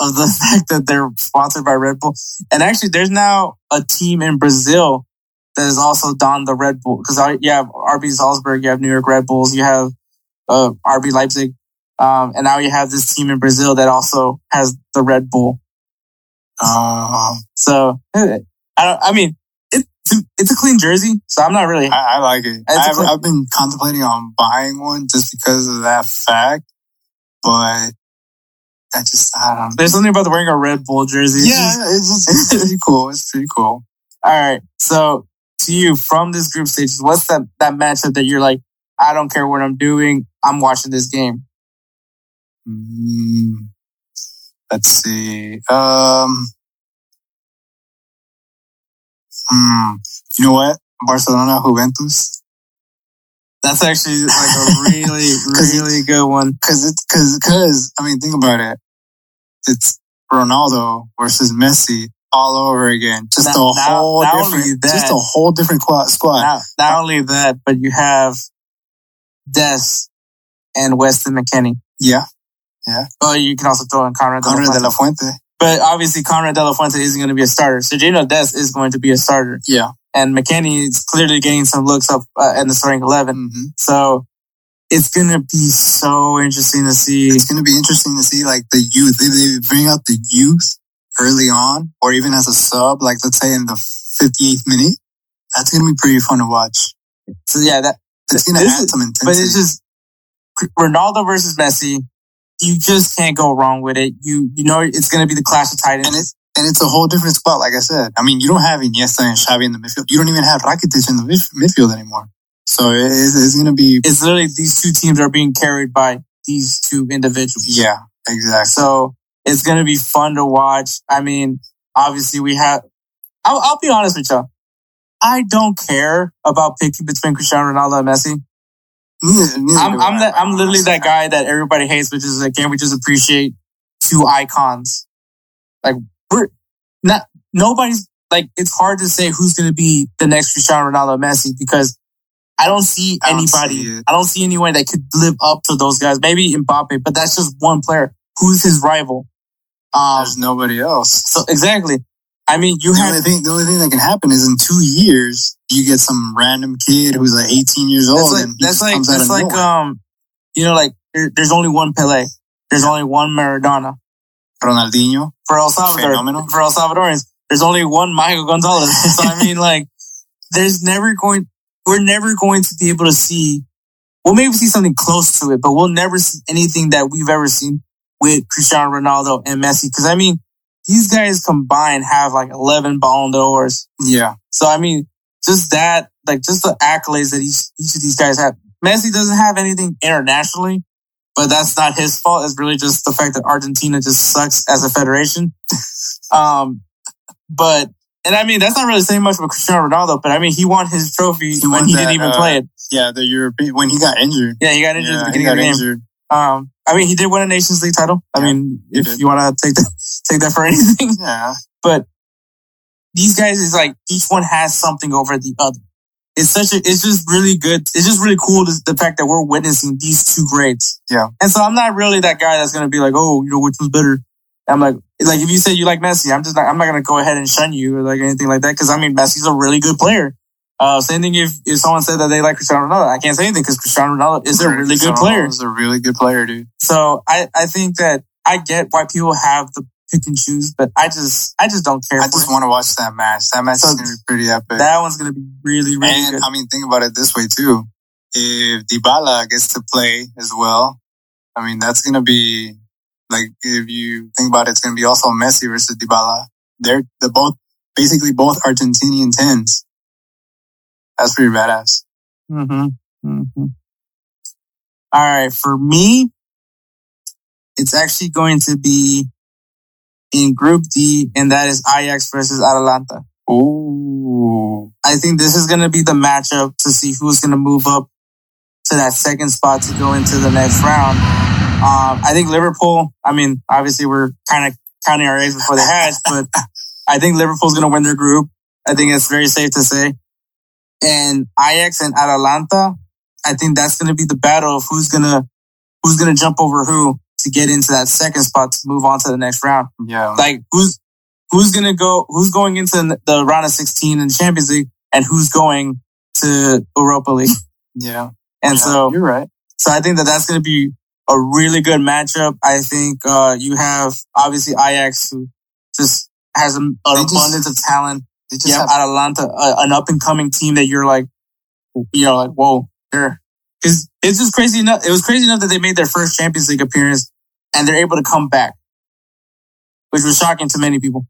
of the fact that they're sponsored by Red Bull. And actually, there's now a team in Brazil that is also donned the Red Bull because you have RB Salzburg, you have New York Red Bulls, you have uh, RB Leipzig, um, and now you have this team in Brazil that also has the Red Bull. Um, So eh, I don't. I mean, it, it's a clean jersey, so I'm not really. I, I like it. I've, clip. I've been contemplating on buying one just because of that fact, but I just I don't. know. There's something about wearing a Red Bull jersey. It's just- Yeah, it's just it's pretty cool. It's pretty cool. All right. So to you from this group stage, what's that that matchup that you're like, I don't care what I'm doing, I'm watching this game. Mm, let's see. Um, hmm, you know what? Barcelona Juventus. That's actually like a really, really good one. Cause it's, cause, cause, I mean, think about it. It's Ronaldo versus Messi all over again. Just Not- a whole not only different, that- just a whole different squad. squad. Not, not only that, but you have Dest and Weston McKennie. yeah. Well, you can also throw in Konrad de la Konrad de Fuente. la Fuente. But obviously, Konrad de la Fuente isn't going to be a starter. So Gino Dest is going to be a starter. Yeah. And McKennie is clearly getting some looks up uh, in the starting 11. hmm So it's going to be so interesting to see. It's going to be interesting to see like the youth. If they bring out the youth early on or even as a sub, like let's say in the 58th minute, that's going to be pretty fun to watch. So yeah, that, It's going to add is- some intensity. but it's just Ronaldo versus Messi. You just can't go wrong with it. You you know it's going to be the clash of titans. and it's, and it's a whole different spot. Like I said, I mean, you don't have Iniesta and Xavi in the midfield. You don't even have Rakitic in the mid- midfield anymore. So it's, it's going to be, it's literally these two teams are being carried by these two individuals. yeah, exactly. So it's going to be fun to watch. I mean, obviously we have. I'll, I'll be honest with you. I don't care about picking between Cristiano Ronaldo and Messi. Neither- neither I'm I'm that I'm literally that guy that everybody hates, which is like, can we just appreciate two icons? Like we're not nobody's like it's hard to say who's going to be the next Cristiano Ronaldo Messi because I don't see I don't anybody. see. I don't see anyone that could live up to those guys. Maybe Mbappe, but that's just one player. Who's his rival? Um, There's nobody else. so exactly. I mean, you The have only thing, the only thing that can happen is in two years, you get some random kid who's like 18 years old that's like that's like that's like um, you know, like there, there's only one Pele. There's only one Maradona. Ronaldinho. for El Salvador, Phenomenal. for El Salvadorians, there's only one Magico Gonzalez. so I mean, like, there's never going, we're never going to be able to see. We'll maybe see something close to it, but we'll never see anything that we've ever seen with Cristiano Ronaldo and Messi. Because I mean, these guys combined have like 11 Ballon d'Ors. Yeah. So I mean, just that, like, just the accolades that each each of these guys have. Messi doesn't have anything internationally, but that's not his fault. It's really just the fact that Argentina just sucks as a federation. um, but and I mean that's not really saying much about Cristiano Ronaldo, but I mean he won his trophy He when he that, didn't even uh, play it. Yeah. The European, when he got injured. Yeah, he got injured at the Yeah, he beginning of the game. injured. Um, I mean he did win a Nations League title. I Yeah, mean, if you want to take that take that for anything, Yeah. but these guys is like each one has something over the other. it's such a, it's just really good. It's just really cool to, the fact that we're witnessing these two greats. Yeah. And so I'm not really that guy that's going to be like, oh, you know, which one's better? I'm like, like if you say you like Messi, I'm just not, I'm not going to go ahead and shun you or like anything like that. Cause I mean, Messi's a really good player. Uh, same thing if, if someone said that they like Cristiano Ronaldo, I can't say anything because Cristiano Ronaldo is a really good player. He's a really good player, dude. So I, I think that I get why people have the pick and choose, but I just, I just don't care. I just want to watch that match. That match So is to be pretty epic. that one's going to be really, really and good. I mean, think about it this way too. If Dybala gets to play as well, I mean, that's going to be like, if you think about it, it's going to be also Messi versus Dybala. They're the both, basically both Argentinian tens. That's pretty badass. Mm-hmm. Mm-hmm. All right. For me, it's actually going to be in Group D, and that is Ajax versus Atalanta. Ooh. I think this is going to be the matchup to see who's going to move up to that second spot to go into the next round. Um, I think Liverpool, I mean, obviously we're kind of counting our eggs before the hatch, but I think Liverpool's going to win their group. I think it's very safe to say. And Ajax and Atalanta, I think that's going to be the battle of who's going to, who's going to jump over who to get into that second spot to move on to the next round Yeah. like who's who's gonna go who's going into the round of 16 in the champions league and who's going to europa league Yeah. and Yeah, so you're right. so i think that that's going to be a really good matchup i think uh you have obviously ajax who just has an, an They just- abundance of talent They just have atalanta an up and coming team that you're like you know like whoa they're because it's just crazy enough it was crazy enough that they made their first champions league appearance and they're able to come back which was shocking to many people.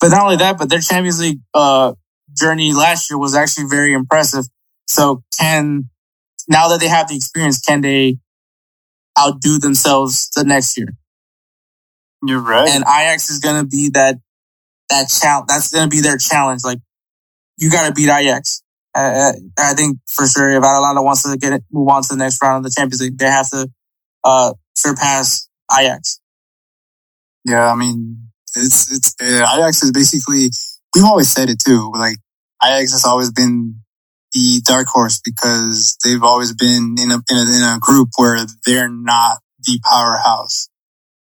But not only that, but their Champions League uh, journey last year was actually very impressive. So can now that they have the experience, can they outdo themselves the next year? you're right. And Ajax is going to be that that challenge. That's going to be their challenge. Like you got to beat Ajax. Uh, I think for sure if Atalanta wants to get it, move on to the next round of the Champions League, they have to uh, surpass Ajax. Yeah, I mean, it's it's uh, Ajax is basically we've always said it too. Like Ajax has always been the dark horse because they've always been in a in a, in a group where they're not the powerhouse.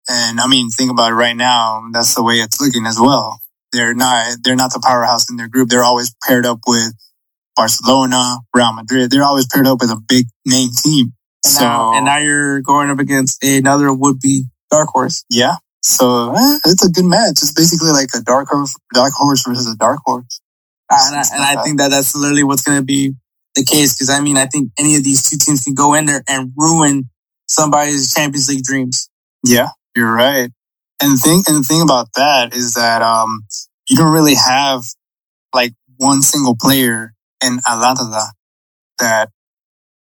And I mean, think about it right now. That's the way it's looking as well. They're not they're not the powerhouse in their group. They're always paired up with Barcelona, Real Madrid. They're always paired up with a big name team. And, so now, and now you're going up against another would be dark horse. Yeah. So eh, it's a good match. It's basically like a dark horse, dark horse versus a dark horse. And I, and I think that that's literally what's going to be the case. Cause I mean, I think any of these two teams can go in there and ruin somebody's Champions League dreams. Yeah, you're right. And the thing, and the thing about that is that, um, you don't really have like one single player in Atlanta that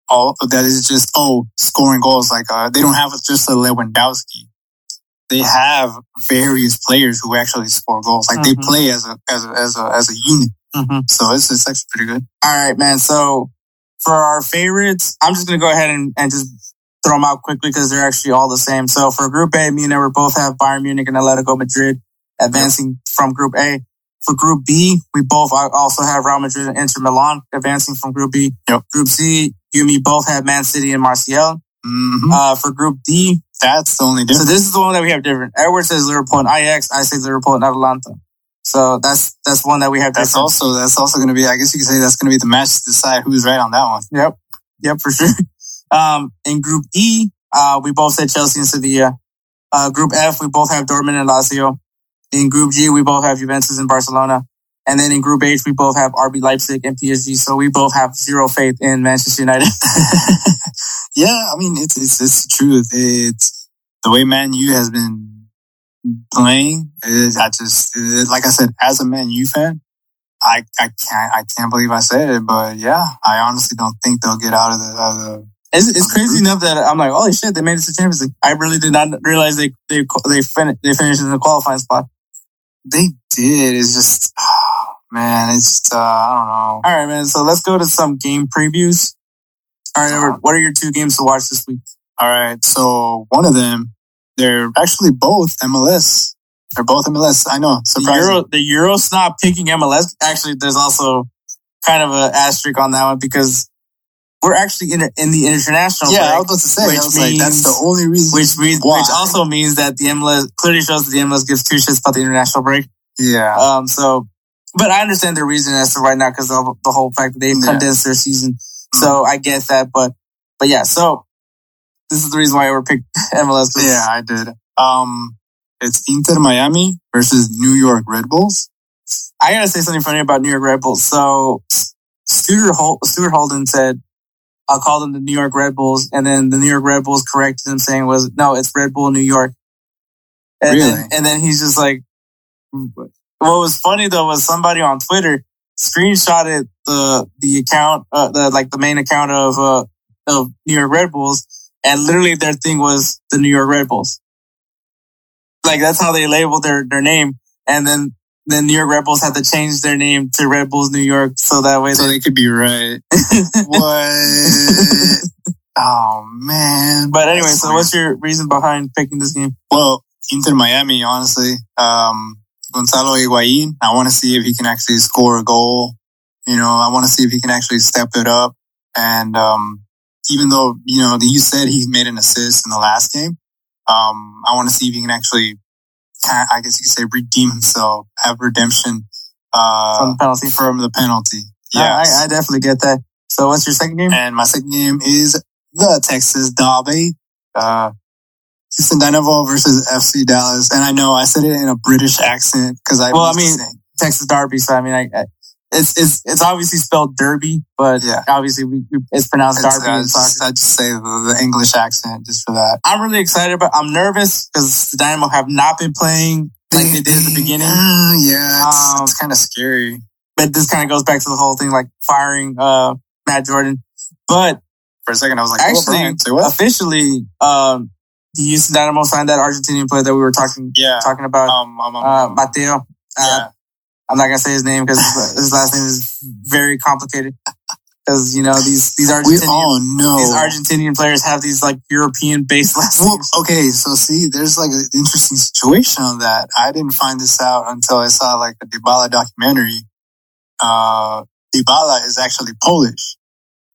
all, that is just, oh, scoring goals. Like, uh, they don't have just a Lewandowski. They have various players who actually score goals. Like Mhm. they play as a, as a, as a, as a unit. Mm-hmm. So it's, it's actually pretty good. All right, man. So for our favorites, I'm just going to go ahead and, and just throw them out quickly because they're actually all the same. So for Group A, me and Edward both have Bayern Munich and Atletico Madrid advancing from Group A. For Group B, we both also have Real Madrid and Inter Milan advancing from Group B. Yep. Group C, you and me both have Man City and Marseille. hmm Uh, for Group D, That's the only difference. so this is the one that we have different. Edward says Liverpool and Ajax. I say Liverpool and Atalanta. So that's that's one that we have That's different. also that's also going to be. I guess you could say that's going to be the match to decide who's right on that one. Yep. Yep, for sure. Um, in Group E, uh, we both said Chelsea and Sevilla. Uh, Group F, we both have Dortmund and Lazio. In Group G, we both have Juventus and Barcelona. And then in Group H, we both have RB Leipzig and PSG. So we both have zero faith in Manchester United. yeah, I mean it's it's it's the truth. It's the way Man U has been playing. Is I just it, like I said, as a Man U fan, I I can't I can't believe I said it, but yeah, I honestly don't think they'll get out of the. Out of the It's, it's crazy enough that I'm like, holy shit, they made it to Champions League. I really did not realize they they they, fin- they finished in the qualifying spot. they did. It's just man, it's uh, I don't know. All right, man. So let's go to some game previews. All right, Edward, what are your two games to watch this week? All right, so one of them, they're actually both MLS. They're both MLS. I know, The surprising. Euro, the Euro snob picking MLS. Actually, there's also kind of an asterisk on that one because we're actually in, in the international. Yeah, break, I was about to say. which was like, that's the only reason. which means, Why? which also means that the MLS clearly shows that the MLS gives two shits about the international break. yeah. Um, so, but I understand their reason as to right now because of the whole fact that they've Yeah. Mm-hmm. condensed their season. So I get that, but, but yeah, so this is the reason why I ever picked MLS. Yeah, I did. Um, it's Inter Miami versus New York Red Bulls. I gotta say something funny about New York Red Bulls. So Stuart, Hol- Stuart Holden said, I'll call them the New York Red Bulls. And then the New York Red Bulls corrected him saying was, no, it's Red Bull New York. And Really? Then, and then he's just like, what was funny though was somebody on Twitter screenshotted the, the account, uh, the, like the main account of, uh, of New York Red Bulls. And literally their thing was the New York Red Bulls. Like that's how they labeled their, their name. And then the New York Red Bulls had to change their name to Red Bulls New York so that way So they, they could be right. what? Oh man. but anyway, so what's your reason behind picking this game? Well, Inter Miami, honestly. Um, Gonzalo Higuain, I want to see if he can actually score a goal. You know, I want to see if he can actually step it up. And, um, even though, you know, you said he made an assist in the last game, um, I want to see if he can actually, I guess you could say redeem himself, have redemption, From uh, the penalty. from the penalty. Yeah, Yeah. I, I definitely get that. So what's your second game? And my second game is the Texas Derby. Uh, Dynamo versus FC Dallas. And I know I said it in a British accent because I Well, I mean, Texas Derby. So I mean, I, I it's it's it's obviously spelled Derby, but Yeah. obviously we, we, it's pronounced it's- Derby I just. I just say the, the English accent just for that. I'm really excited, but I'm nervous because the Dynamo have not been playing like they did at the beginning. Uh, yeah, it's, Um, it's kind of scary. But this kind of goes back to the whole thing, like firing uh Matt Jordan. But For a second, I was like, oh, actually, Brian, say what? officially, um, Houston Dynamo signed that Argentinian player that we were talking Yeah. talking about, Um, um, um, uh, um, Mateo. Uh, yeah. I'm not gonna say his name because his last name is very complicated. Because you know these these We Argentinian these Argentinian players have these like European based last Well, names. okay, so see, there's like an interesting situation on that. I didn't find this out until I saw like a Dybala documentary. Uh, Dybala is actually Polish.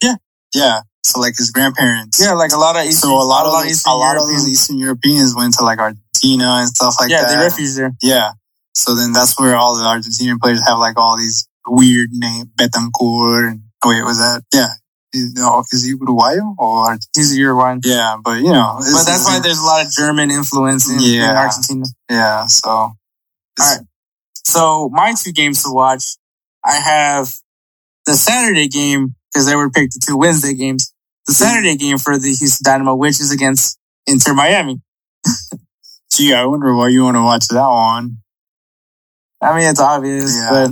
Yeah. Yeah. So like his grandparents. Yeah, like a lot of Eastern, So a lot of those, Eastern a lot of Europeans. those Eastern Europeans went to like Argentina and stuff like yeah, that. Yeah, they refuged there. Yeah. So then that's where all the Argentinian players have like all these weird names, Bentancur. And, oh, wait, was that? Yeah. Is, no, oh, is he Uruguayo or? He's a Uruguayan. Yeah, but you know. But that's why there's a lot of German influence in, in Argentina. Yeah. So. All right. So my two games to watch, I have the Saturday game because they were picked the two Wednesday games. The Saturday game for the Houston Dynamo, which is against Inter Miami. Gee, I wonder why you want to watch that one. I mean, it's obvious, Yeah. but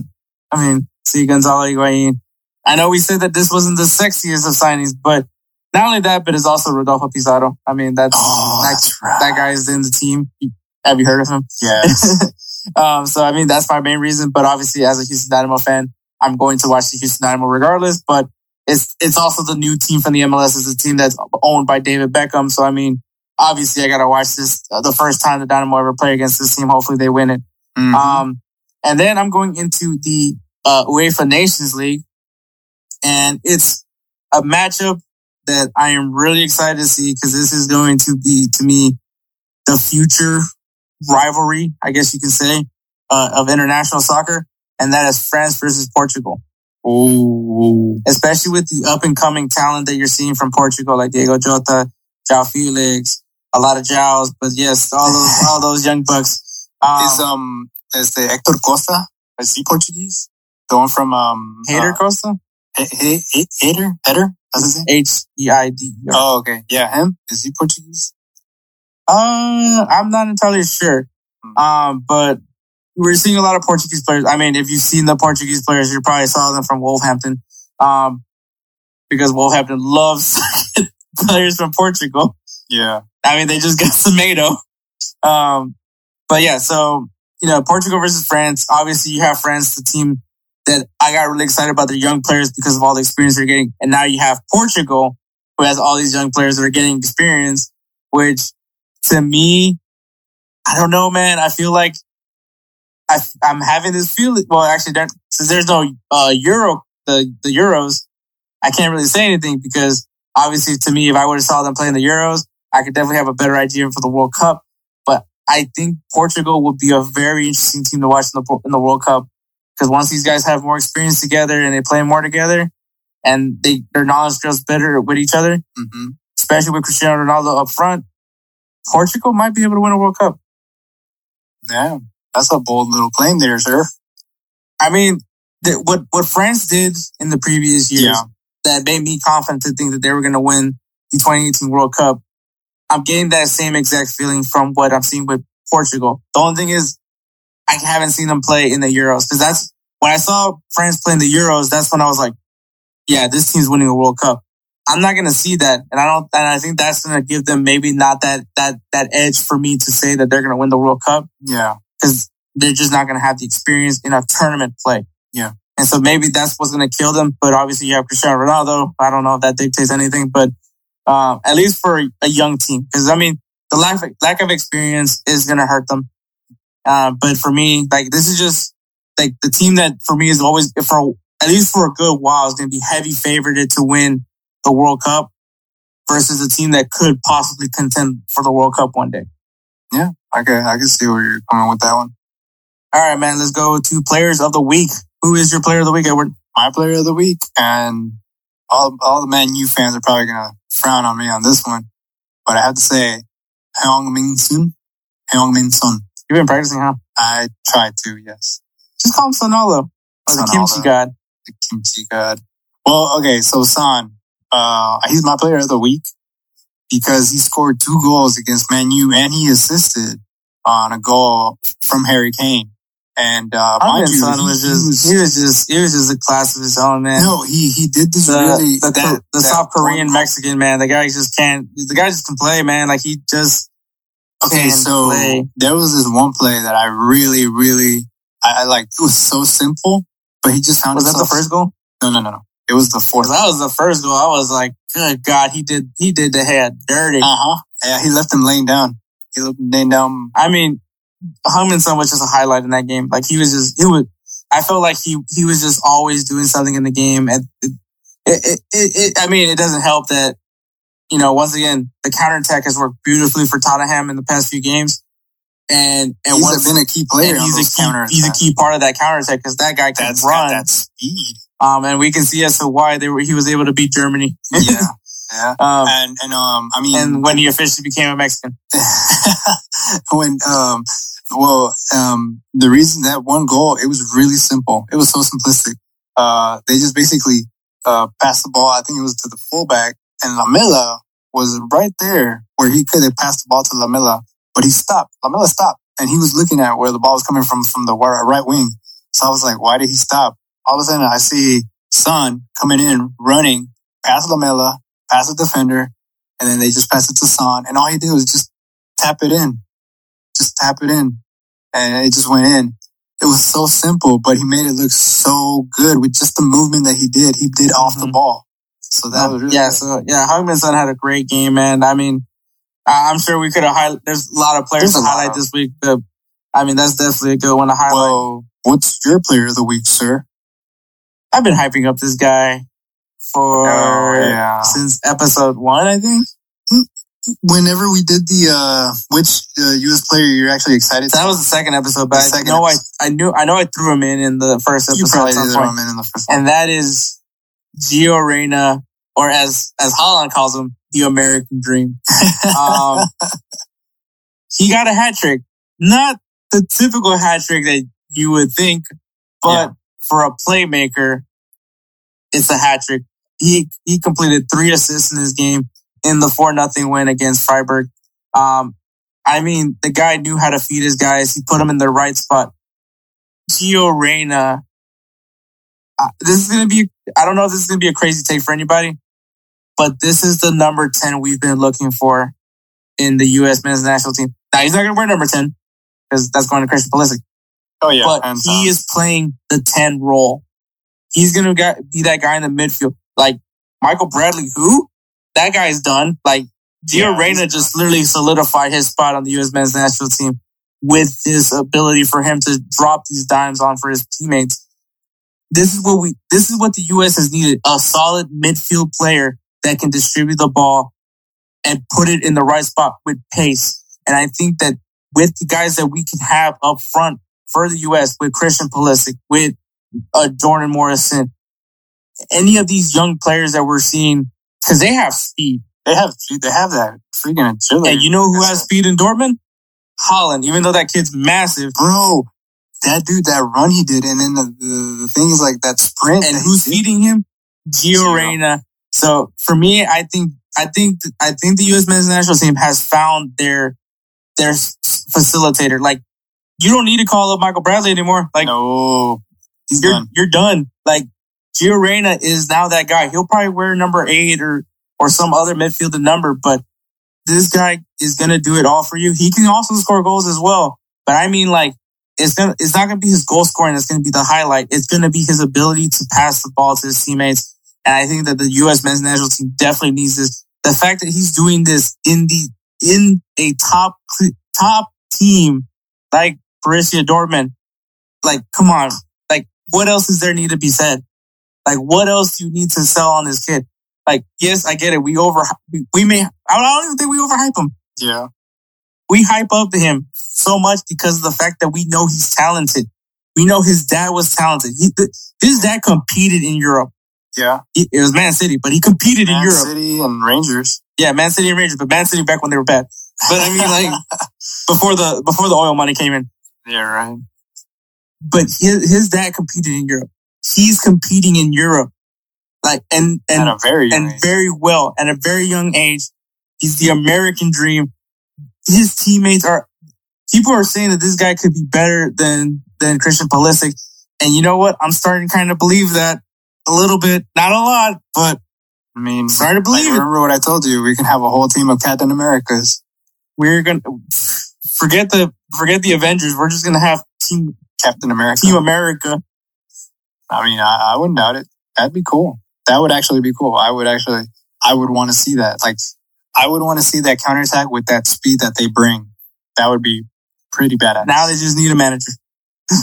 I mean, see Gonzalo Higuain. I know we said that this wasn't the sexiest of signings, but not only that, but it's also Rodolfo Pizarro. I mean, that's, Oh, that, that's right. that guy is in the team. Have you heard of him? Yes. um, so I mean, that's my main reason. But obviously, as a Houston Dynamo fan, I'm going to watch the Houston Dynamo regardless. But it's it's also the new team from the MLS. It's a team that's owned by David Beckham. So I mean, obviously, I got to watch this uh, the first time the Dynamo ever play against this team. Hopefully, they win it. Mhm. Um, and then I'm going into the uh, UEFA Nations League, and it's a matchup that I am really excited to see because this is going to be to me the future rivalry, I guess you can say, uh, of international soccer, and that is France versus Portugal. Oh. Especially with the up and coming talent that you're seeing from Portugal, like Diogo Jota, João Felix, a lot of Jaos, but yes, all those all those young bucks. Um, Is um is the Hector Costa? Is he Portuguese? The one from um Hader uh, Costa, H- H- H- Hader Hader. That's his name. H E I D. E R. Oh, okay. Yeah, him. Is he Portuguese? Uh, I'm not entirely sure. Um, but we're seeing a lot of Portuguese players. I mean, if you've seen the Portuguese players, you probably saw them from Wolverhampton. Um, because Wolverhampton loves players from Portugal. Yeah. I mean, they just got Semedo. Um, but yeah, so, you know, Portugal versus France. Obviously, you have France, the team that I got really excited about their young players because of all the experience they're getting. And now you have Portugal, who has all these young players that are getting experience, which to me, I don't know, man. I feel like I, I'm having this feeling. Well, actually, there, since there's no uh, Euro, the, the Euros, I can't really say anything because obviously to me, if I would have saw them playing the Euros, I could definitely have a better idea for the World Cup. But I think Portugal would be a very interesting team to watch in the, in the World Cup because once these guys have more experience together and they play more together and they, their knowledge grows better with each other, hmm especially with Cristiano Ronaldo up front, Portugal might be able to win a World Cup. Yeah, that's a bold little claim there, sir. I mean, th- what what France did in the previous years Yeah. that made me confident to think that they were going to win the 2018 World Cup. I'm getting that same exact feeling from what I'm seeing with Portugal. The only thing is, I haven't seen them play in the Euros because that's when I saw France play in the Euros. That's when I was like, yeah, this team's winning a World Cup. I'm not going to see that, and I don't. And I think that's going to give them maybe not that that that edge for me to say that they're going to win the World Cup Yeah. Because they're just not going to have the experience in a tournament play. Yeah. And so maybe that's what's going to kill them. But obviously you have Cristiano Ronaldo. I don't know if that dictates anything, but um, at least for a young team, because I mean, the lack of, lack of experience is going to hurt them. Uh, but for me, like this is just like the team that for me is always for at least for a good while is going to be heavy favored to win the World Cup versus a team that could possibly contend for the World Cup one day. I can I can see where you're coming with that one. All right, man. Let's go to players of the week. Who is your player of the week, Edward? My player of the week, and all all the Man U fans are probably gonna frown on me on this one, but I have to say, Heung Min Son. Heung Min Son. You've been practicing, huh? I tried to, yes. Just call him Sonolo. Or the kimchi god. the kimchi god. Well, okay, so Son, uh, he's my player of the week because he scored two goals against Man U and he assisted on a goal from Harry Kane. And uh, you, son he, was just, was- he was just, he was just a class of his own, man. no, he he did this the, really the, that, the that South Korean one- Mexican man, the guy just can't, the guy just can play, man. Like he just, Okay, so play. there was this one play that I really, really, I, I like. It was so simple, but he just found was that the first goal? No, no, no, no. It was the fourth. That was the first goal. I was like, good God, he did, he did the head dirty. Uh huh. Yeah, he left him laying down. He left him laying down. I mean, Heung Min Son was just a highlight in that game. Like he was just, he was, I felt like he, he was just always doing something in the game. And it, it, it, it, I mean, it doesn't help that, you know, once again, the counterattack has worked beautifully for Tottenham in the past few games. And, and He's once, been a key player. he's a key, he's a key part of that counterattack because that guy can That's run. that speed. Um, and we can see as to why they were, he was able to beat Germany. Yeah, yeah. um, And and um, I mean, and when he officially became a Mexican. when um, well, um, the reason that one goal, it was really simple. It was so simplistic. Uh, they just basically uh passed the ball. I think it was to the fullback, and Lamela was right there where he could have passed the ball to Lamela, but he stopped. Lamela stopped, and he was looking at where the ball was coming from from the right wing. So I was like, why did he stop? All of a sudden, I see Son coming in, running past Lamela, past the defender, and then they just pass it to Son, and all he did was just tap it in, just tap it in, and it just went in. It was so simple, but he made it look so good with just the movement that he did. He did off the Mhm. ball, so that was really yeah, good. so yeah, Heung Min Son had a great game, man. I mean, I'm sure we could have highlighted. There's a lot of players to highlight of- this week, but I mean, that's definitely a good one to highlight. Well, what's your player of the week, sir? I've been hyping up this guy for Oh, yeah. since episode one, I think. Whenever we did the uh, which uh, U.S. player you're actually excited? That was the second episode, but The I second know I, episode. I knew I know I threw him in in the first episode. you episode. probably at did point. throw him in in the first one. and that is Gio Reyna, or as as Haaland calls him, the American Dream. Um, he got a hat trick, not the typical hat trick that you would think, but Yeah. For a playmaker, it's a hat trick. He he completed three assists in this game in the four nothing win against Freiburg. Um, I mean, the guy knew how to feed his guys. He put them in the right spot. Gio Reyna. Uh, this is gonna be. I don't know if this is gonna be a crazy take for anybody, but this is the number ten we've been looking for in the U.S. men's national team. Now he's not gonna wear number ten because that's going to Christian Pulisic oh yeah, but he is playing the 10 role. He's going to be that guy in the midfield. Like Michael Bradley, who? That guy's done. Like Gio Yeah, Reyna just literally solidified his spot on the U.S. men's national team with this ability for him to drop these dimes on for his teammates. this is what we, this is what the U.S. has needed: a solid midfield player that can distribute the ball and put it in the right spot with pace. And I think that with the guys that we can have up front for the U.S. with Christian Pulisic, with uh, Jordan Morrison, any of these young players that we're seeing, because they have speed. They have they have that freaking agility. And you know who has speed in Dortmund? Haaland, even though that kid's massive. bro? That dude, that run he did, and then the, the, the things like that sprint. And that who's feeding him? Gio. Reyna. So for me, I think, I think, I think the U.S. men's national team has found their, their facilitator. Like, you don't need to call up Michael Bradley anymore. Like, no, he's you're, done. you're done. Like, Gio Reyna is now that guy. He'll probably wear number eight or, or some other midfielder number, but this guy is going to do it all for you. He can also score goals as well. But I mean, like, it's gonna, it's not going to be his goal scoring. It's going to be the highlight. It's going to be his ability to pass the ball to his teammates. And I think that the U.S. men's national team definitely needs this. The fact that he's doing this in the, in a top, top team like Borussia Dortmund, like, come on. Like, what else is there need to be said? Like, what else do you need to sell on this kid? Like, yes, I get it. We over, we, we may, I don't even think we overhype him. Yeah, We hype up to him so much because of the fact that we know he's talented. We know his dad was talented. He, his dad competed in Europe. yeah. He, it was Man City, but he competed in Europe. Man City and Rangers. Yeah, Man City and Rangers, but Man City back when they were bad. But I mean, like before the before the oil money came in. Yeah, right. But his his dad competed in Europe. He's competing in Europe, like and and very and age. very well at a very young age. He's the American dream. His teammates are people are saying that this guy could be better than than Christian Pulisic, and you know what? I'm starting to kind of believe that a little bit, not a lot, but I mean, starting to believe remember what I told you? We can have a whole team of Captain Americas. We're gonna forget the forget the Avengers. We're just gonna have Team Captain America. Team America. I mean, I, I wouldn't doubt it. That'd be cool. That would actually be cool. I would actually, I would want to see that. Like, I would want to see that counterattack with that speed that they bring. That would be pretty badass. Now they just need a manager.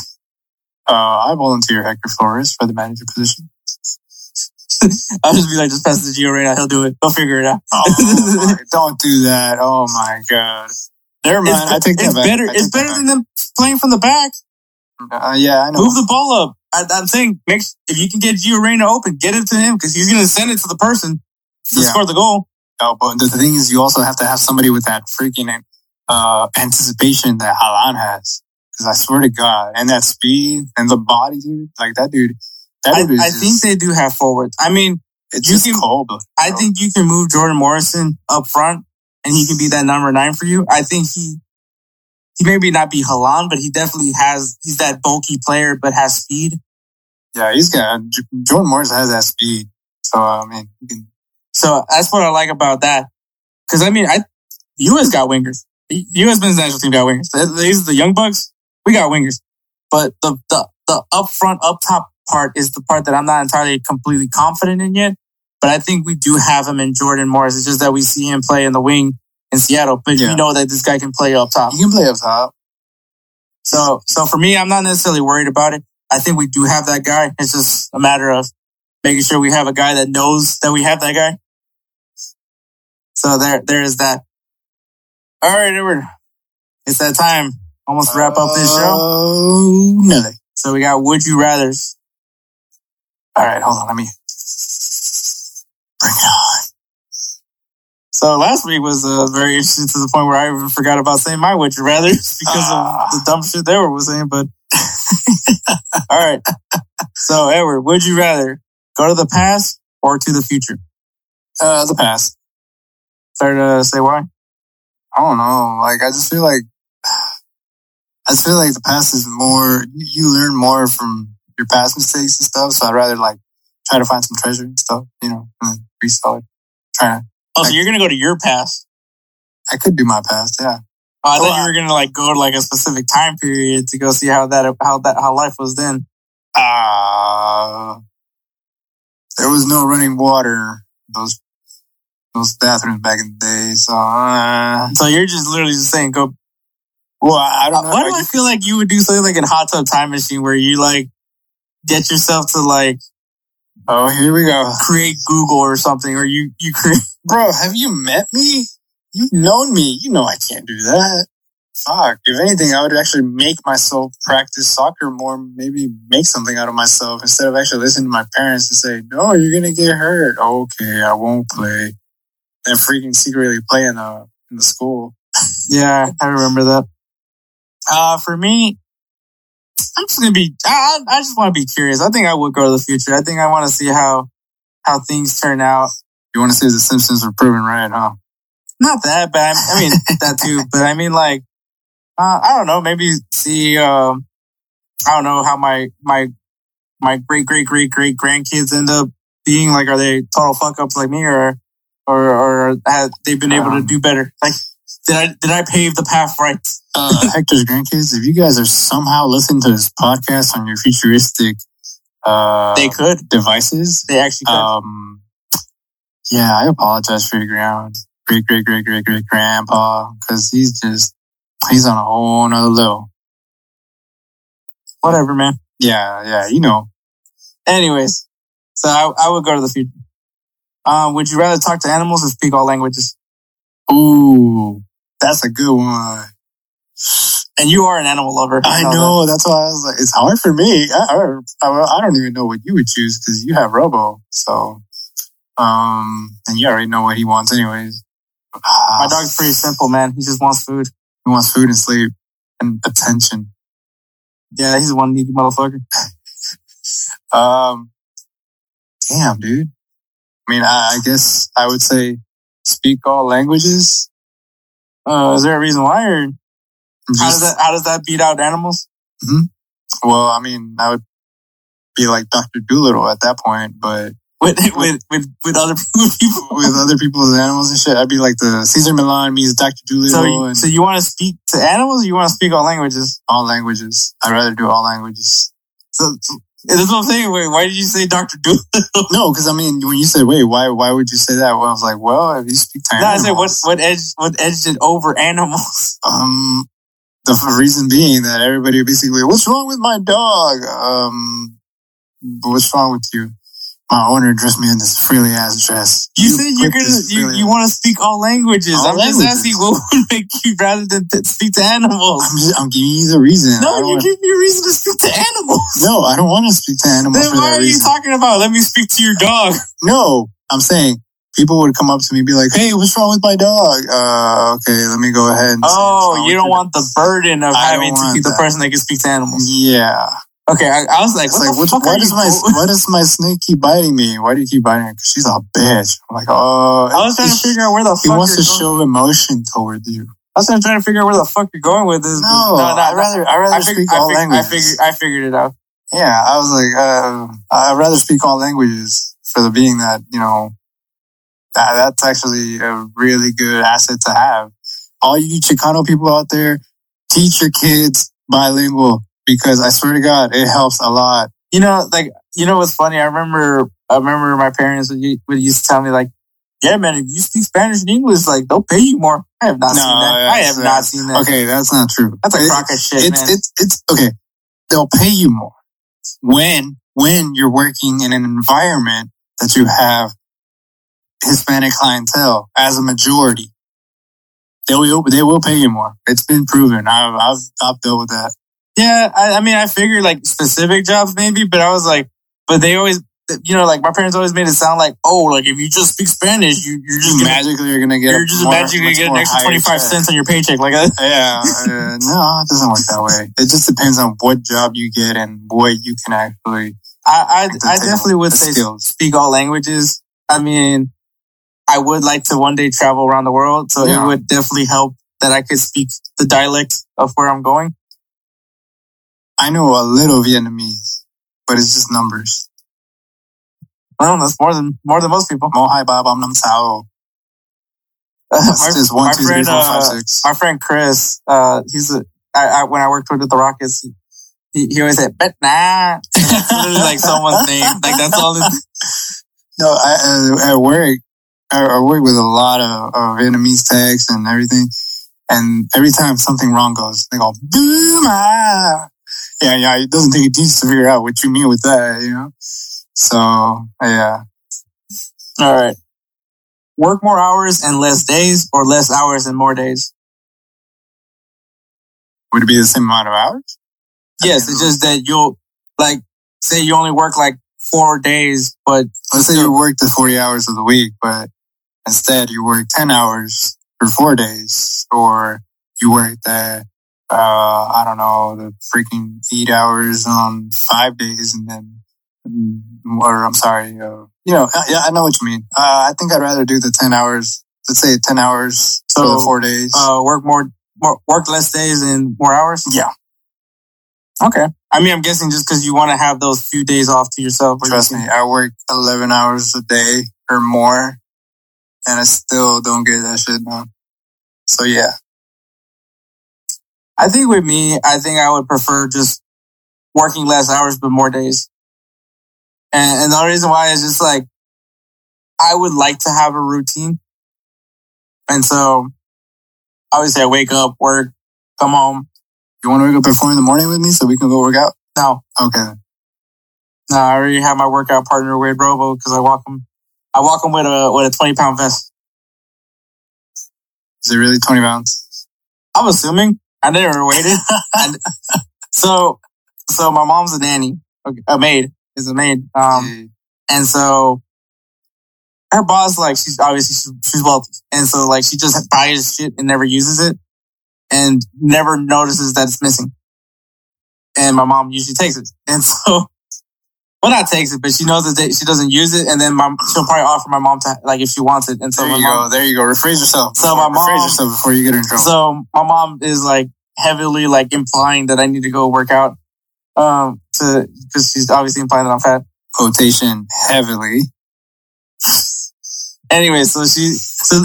Uh, I volunteer Hector Flores for the manager position. I'll just be like, just pass the to Gio Reyna. He'll do it. He'll figure it out. Oh, don't do that. Oh my god. Never mind. it's, I take that it's back. better. It's better than them playing from the back. Uh, yeah, I know. Move the ball up. I, I'm saying, make, if you can get Gio Reyna open, get it to him because he's going to send it to the person to Yeah. score the goal. Oh, but the, thing is, you also have to have somebody with that freaking uh, anticipation that Haaland has. Because I swear to God, and that speed and the body, dude, like that dude. That I, dude is I just, think they do have forwards. I mean, it's you just can- cold. I think you can move Jordan Morrison up front and he can be that number nine for you. I think he, he maybe not be Haaland, but he definitely has, he's that bulky player, but has speed. yeah, he's got Jordan Morris has that speed. So I mean, can, So that's what I like about that. Cause I mean, I, U.S. got wingers. U.S. men's national team got wingers. These are the young bucks. We got wingers. But the, the, the up front, up top part is the part that I'm not entirely completely confident in yet. But I think we do have him in Jordan Morris. It's just that we see him play in the wing in Seattle, but Yeah. we know that this guy can play up top. he can play up top. So, so for me, I'm not necessarily worried about it. I think we do have that guy. It's just a matter of making sure we have a guy that knows that we have that guy. So there, there is that. All right, Edward. It's that time. Almost wrap up this show. Oh, no. So we got Would You Rather's. All right, hold on. Let me So last week was uh, very interesting to the point where I even forgot about saying my Would You Rather's because Ah. of the dumb shit they were saying. But all right. So Edward, would you rather go to the past or to the future? Uh, the past. Fair to say why? I don't know. Like, I just feel like, I just feel like the past is more, you, learn more from your past mistakes and stuff. So I'd rather like try to find some treasure and stuff, you know, and resell it. Try to, Oh, so Like- you're gonna go to your past. I could do my past. Yeah. Oh, I thought I- you were gonna like go to like a specific time period to go see how that how that how life was then. Uh, there was no running water. Those, those bathrooms back in the day. So, uh, So you're just literally just saying go. well, I don't know. Why do I feel like you would do something like in hot tub time machine where you like get yourself to like Oh, here we go. create Google or something, or you you create. Bro, have you met me? You've known me. You know I can't do that. Fuck. If anything, I would actually make myself practice soccer more, maybe make something out of myself instead of actually listening to my parents and say, no, you're going to get hurt. Okay, I won't play. And freaking secretly play in the, in the school. Yeah, I remember that. Uh, for me, I'm just gonna be. I, I just want to be curious. I think I would go to the future. I think I want to see how how things turn out. You want to say the Simpsons were proven right, huh? Not that bad. I mean that too, but I mean like, uh, I don't know. Maybe see. Um, I don't know how my my my great great great great grandkids end up being. Like, are they total fuck ups like me, or or or have they been able to Um, do better? Like, did I did I pave the path right? uh, Hector's grandkids, if you guys are somehow listening to this podcast on your futuristic uh, They could. devices, They actually could. um, yeah, I apologize for your grand, great, great, great, great, great grandpa because he's just he's on a whole nother level. Whatever, man. Yeah, yeah, you know. Anyways, so I, I would go to the future. Um, would you rather talk to animals or speak all languages? Ooh, that's a good one. And you are an animal lover. I that. know. That's why I was like, it's hard for me. I, I, I don't even know what you would choose because you have Robo. So, um, and you already know what he wants, anyways. My dog's pretty simple, man. He just wants food. He wants food and sleep and attention. Yeah, he's one needy motherfucker. Um, damn, dude. I mean, I, I guess I would say speak all languages. Uh, is there a reason why, or how does that how does that beat out animals? Well, I mean, I would be like Dr. Dolittle at that point, but With with with with other people. with other people's animals and shit, I'd be like the Cesar Millan meets Dr. Dolittle So you, and so you want to speak to animals? or You want to speak all languages? all languages. I'd rather do all languages. So, so that's what I'm saying. Wait, why did you say Doctor Dolittle? No, because I mean, when you said, wait, why, why would you say that? Well, I was like, well, if you speak to No, I said what what edge what edged it over animals? um, the reason being that everybody basically, what's wrong with my dog? Um, what's wrong with you? My owner dressed me in this frilly ass dress. You, said you're gonna you, you want to speak all languages. All I'm languages. just asking what would make you rather than speak to animals. I'm just, I'm giving you the reason. No, you wanna- give me a reason to speak to animals. no, I don't want to speak to animals Then why are you talking about? Let me speak to your dog. No, I'm saying people would come up to me and be like, "Hey, what's wrong with my dog?" Uh, okay, let me go ahead. And Oh, you don't want the burden of I having to be the person that can speak to animals. Yeah, Okay, I, I was like, what like, the what, fuck why does my why does my snake keep biting me? Why do you keep biting me? 'Cause she's a bitch. I'm like, oh, I was trying to figure out where the He fuck wants you're to going. show emotion toward you. I was trying to figure out where the fuck you're going with this. No, I'd rather I'd rather I speak all I, I languages. figured I figured it out. Yeah, I was like, uh, I'd rather speak all languages for the being that, you know, that, that's actually a really good asset to have. All you Chicano people out there, teach your kids bilingual because I swear to God, it helps a lot. You know, like you know what's funny? I remember I remember my parents would, would used to tell me like, "Yeah, man, if you speak Spanish and English, like they'll pay you more." I have not No, seen that. yeah, I have not seen that. Okay, that's not true. That's a crock of shit, it's, man. it's, it's, okay. They'll pay you more when, when you're working in an environment that you have Hispanic clientele as a majority. They will, they will pay you more. It's been proven. I've, I've, I've dealt with that. Yeah, I, I mean, I figured like specific jobs maybe, but I was like, but they always, you know, like my parents always made it sound like, oh, like if you just speak Spanish, you, you're just magically you're gonna get. you're just more- magically gonna get an extra twenty five cents on your paycheck. Like, uh, Yeah, uh, no, it doesn't work that way. It just depends on what job you get and what you can actually. I, I, I definitely would say skills. speak all languages. I mean, I would like to one day travel around the world, so Yeah. it would definitely help that I could speak the dialect of where I'm going. I know a little Vietnamese, but it's just numbers. Well, that's more than more than most people. Mo hai ba bam nam sao. my, That's just one, two, friend, four, uh, my friend Chris, uh, he's a, I, I, when I worked with the Rockets, he, he, he always said, bet nah. It's literally like someone's name. Like that's all No, I, uh, at work, I, I work with a lot of, of Vietnamese techs and everything. And every time something wrong goes, they go, Boom, ah. Yeah, yeah. It doesn't take a genius to figure out what you mean with that, you know. So yeah, All right. Work more hours and less days, or less hours and more days. would it be the same amount of hours? Yes, it's just that you'll like say you only work like four days, but Let's say you work the forty hours of the week, but instead you work ten hours for four days, or you work the uh, I don't know the freaking eight hours on five days, and then mm, or I'm sorry, uh, you know, yeah, I know what you mean. Uh, I think I'd rather do the ten hours. Let's say ten hours for the four days. uh, work more, more work less days and more hours. yeah, Okay. I mean, I'm guessing just because you want to have those few days off to yourself. where you trust can- me, I work eleven hours a day or more, and I still don't get that shit done. So yeah. I think with me, I think I would prefer just working less hours but more days. And, and the only reason why is just like I would like to have a routine. And so obviously I wake up, work, come home. You want to wake up at four in the morning with me so we can go work out? No, Okay. no, I already have my workout partner Wade Robo because I walk him. I walk him with a with a twenty pound vest. Is it really 20 pounds? I'm assuming I never waited. so so my mom's a nanny, a maid is a maid. Um, And so her boss, like, she's obviously she's, she's wealthy. And so like she just buys shit and never uses it and never notices that it's missing. And my mom usually takes it. And so, well, not takes it, but she knows that she doesn't use it. And then my, she'll probably offer my mom to, like, if she wants it. And so there you mom, go. There you go. Rephrase yourself. So my Rephrase mom- yourself before you get in trouble. so my mom is like heavily like implying that I need to go work out. Um, to, cause she's obviously implying that I'm fat. Quotation heavily. anyway, so she, so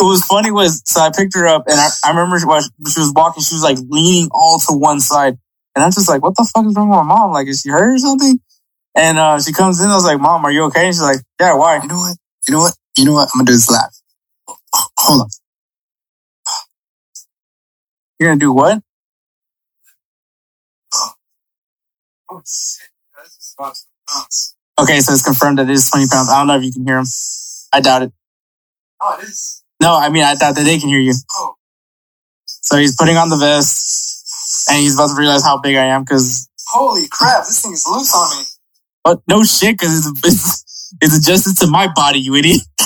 what was funny was, so I picked her up and I, I remember she was walking, she was like leaning all to one side. And I'm just like, what the fuck is wrong with my mom? Like, is she hurt or something? And, uh, she comes in, I was like, mom, are you okay? And she's like, yeah, why? You know what? You know what? You know what? I'm gonna do this live. Hold on. You're gonna do what? Oh shit. Okay, so it's confirmed that it is 20 pounds. I don't know if you can hear him. I doubt it. Oh, it is. No, I mean, I thought that they can hear you. Oh. So he's putting on the vest and he's about to realize how big I am because, Holy crap! This thing is loose on me. But no shit, because it's, it's, it's adjusted to my body, you idiot.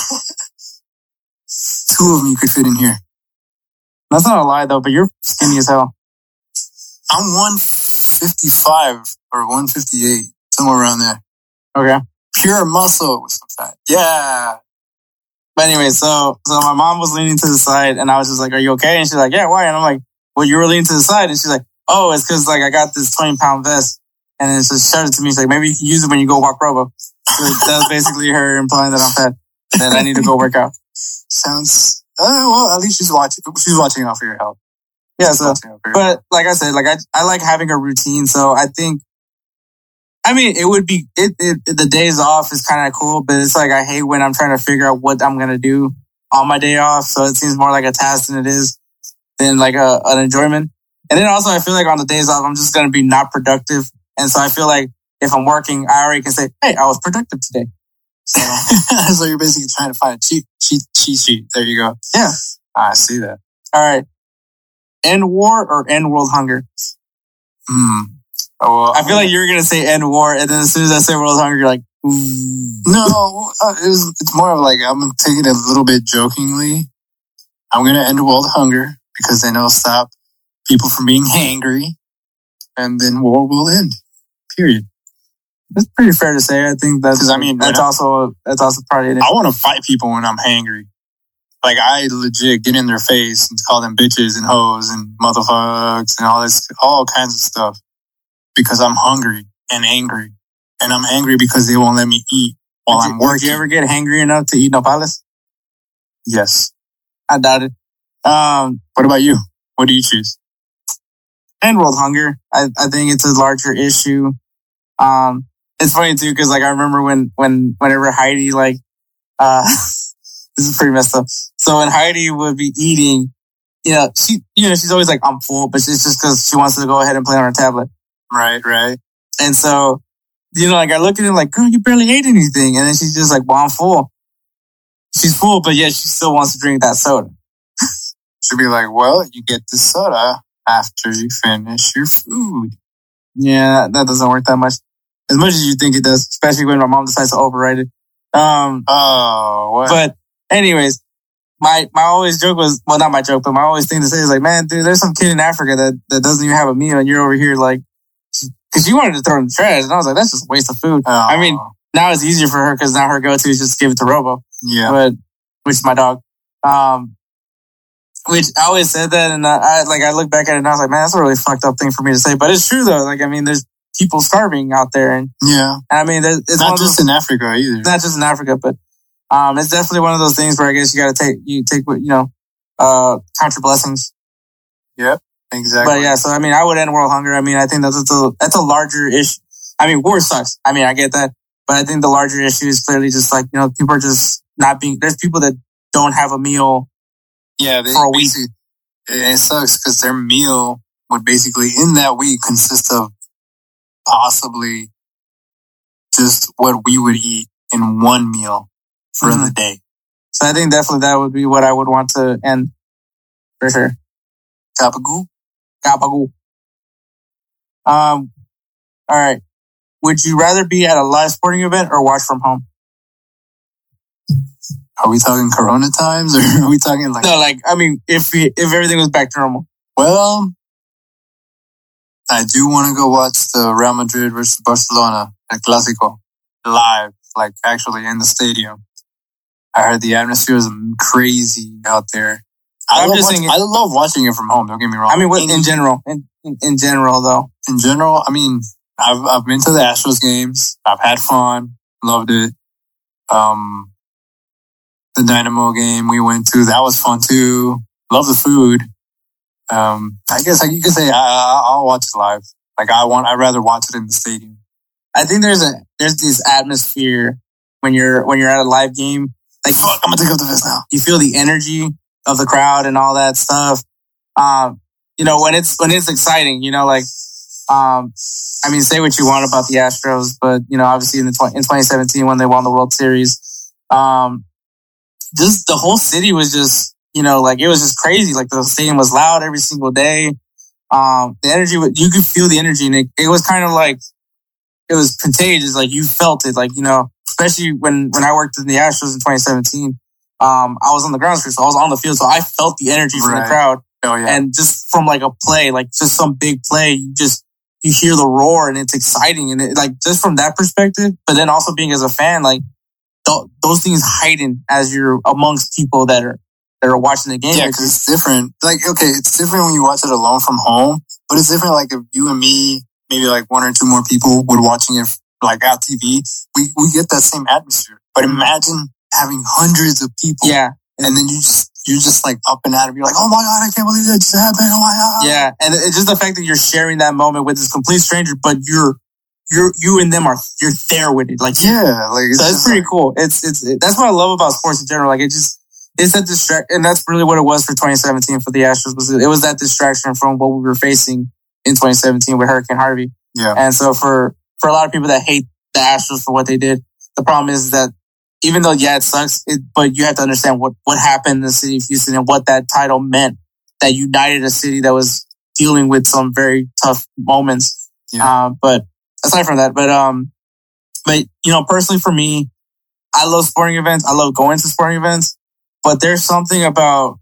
Two of them you could fit in here. That's not a lie though, but you're skinny as hell. I'm 155 or 158, somewhere around there. Okay. Pure muscle with some fat. Yeah. But anyway, so so my mom was leaning to the side, and I was just like, "Are you okay?" And she's like, "Yeah, why?" And I'm like, "Well, you were leaning to the side," and she's like, "Oh, it's because like I got this 20 pound vest." And then she showed it to me. She's like, "Maybe you can use it when you go walk robo." So that was basically her implying that I'm fat, that I need to go work out. Sounds. Uh, well, at least she's watching. She's watching out for your health. Yeah, She's so but like I said, like I I like having a routine. So I think, I mean, it would be it, it the days off is kind of cool, but it's like I hate when I'm trying to figure out what I'm gonna do on my day off. So it seems more like a task than it is than like a an enjoyment. And then also I feel like on the days off I'm just gonna be not productive, and so I feel like if I'm working, I already can say, hey, I was productive today. So so you're basically trying to find a cheat, cheat, cheat sheet. There you go. yeah, I see that. all right. End war or end world hunger? Hmm. Oh, well, I feel like you're gonna say end war, and then as soon as I say world hunger, you're like, ooh. no. Uh, it was, it's more of like I'm taking it a little bit jokingly. I'm gonna end world hunger because then it'll stop people from being hangry, and then war will end. Period. That's pretty fair to say. I think that's. 'Cause, I mean, that's also that's also probably it. I want to fight people when I'm hangry. Like I legit get in their face and call them bitches and hoes and motherfucks and all this, all kinds of stuff because I'm hungry and angry, and I'm angry because they won't let me eat while Did I'm working. Did you ever get hangry enough to eat nopales? yes. I doubt it. Um, What about you? What do you choose? and world hunger. I, I think it's a larger issue. Um, it's funny too because like I remember when when whenever Heidi like uh this is pretty messed up. So when Heidi would be eating, you know, she you know she's always like I'm full, but it's just because she wants to go ahead and play on her tablet. Right, right. And so, you know, like I look at her like, girl, you barely ate anything. And then she's just like, well, I'm full. She's full, but yet she still wants to drink that soda. She'd be like, well, you get the soda after you finish your food. Yeah, that, that doesn't work that much. As much as you think it does, especially when my mom decides to override it. Um, Oh, what? but anyways, my, my always joke was, well, not my joke, but my always thing to say is like, man, dude, there's some kid in Africa that, that doesn't even have a meal and you're over here like, cause you wanted to throw in the trash. And I was like, that's just a waste of food. Oh, I mean, now it's easier for her because now her go-to is just give it to Robo. yeah. but which is my dog. Um, which I always said that, and I, I like I look back at it and I was like, man, that's a really fucked up thing for me to say, but it's true though. Like, I mean, there's people starving out there, and, Yeah. and I mean, it's Not of those, just in Africa either. not just in Africa, but um, it's definitely one of those things where I guess you got to take you take what you know, uh, count your blessings. Yep, exactly. But yeah, so I mean, I would end world hunger. I mean, I think that's a that's a larger issue. I mean, war sucks. I mean, I get that, but I think the larger issue is clearly just like you know, people are just not being. There's people that don't have a meal Yeah, they, for a week. It sucks because their meal would basically in that week consist of possibly just what we would eat in one meal for Mhm. the day. So I think definitely that would be what I would want to end for sure. Gabagool? Gabagool. Um, all right. Would you rather be at a live sporting event or watch from home? Are we talking Corona times or are we talking like? No, like I mean, if we, if everything was back to normal, Well, I do want to go watch the Real Madrid versus Barcelona at Clásico live, like actually in the stadium. I heard the atmosphere is crazy out there. I I'm love, just watch- saying- I love watching it from home. Don't get me wrong. I mean, in, in general, in, in, in general though, in general, I mean, I've I've been to the Astros games. I've had fun, loved it. Um, the Dynamo game we went to that was fun too. Love the food. Um, I guess like you could say I, I'll watch it live. Like I want, I'd rather watch it in the stadium. I think there's a there's this atmosphere when you're when you're at a live game, like Fuck, I'm gonna take off the vest now. you feel the energy of the crowd and all that stuff. Um, you know, when it's when it's exciting, you know, like um, I mean, say what you want about the Astros, but you know, obviously in the in 2017 when they won the World Series, um, just the whole city was just you know like it was just crazy. Like the stadium was loud every single day. Um, the energy you could feel the energy, and it, it was kind of like it was contagious. Like you felt it, like you know, especially when when I worked in the Astros in 2017 um, I was on the ground crew, so I was on the field, so I felt the energy from the crowd. Oh yeah. And just from like a play, like just some big play, you just you hear the roar and it's exciting, and it, like just from that perspective. But then also being as a fan, like th- those things heighten as you're amongst people that are that are watching the game. Yeah, because it's different. Like, okay, it's different when you watch it alone from home, but it's different. Like if you and me, maybe like one or two more people were watching it like out TV, we we get that same atmosphere. But mm-hmm. imagine having hundreds of people, yeah, and then you just you're just like up and out of, You're like, oh my god, I can't believe that just happened. Oh my god. yeah, and it's just the fact that you're sharing that moment with this complete stranger, but you're you're you and them are you're there with it, like yeah. Like So it's just pretty like- cool. It's it's it, that's what I love about sports in general. Like it just it's that distract, and that's really what it was for 2017 for the Astros. Was it was that distraction from what we were facing in 2017 with Hurricane Harvey. Yeah. And so for for a lot of people that hate the Astros for what they did, the problem is that even though yeah it sucks, it, but you have to understand what what happened in the city of Houston and what that title meant. That united a city that was dealing with some very tough moments. Yeah. Um, but aside from that, but um, but you know, personally for me, I love sporting events. I love going to sporting events, but there's something about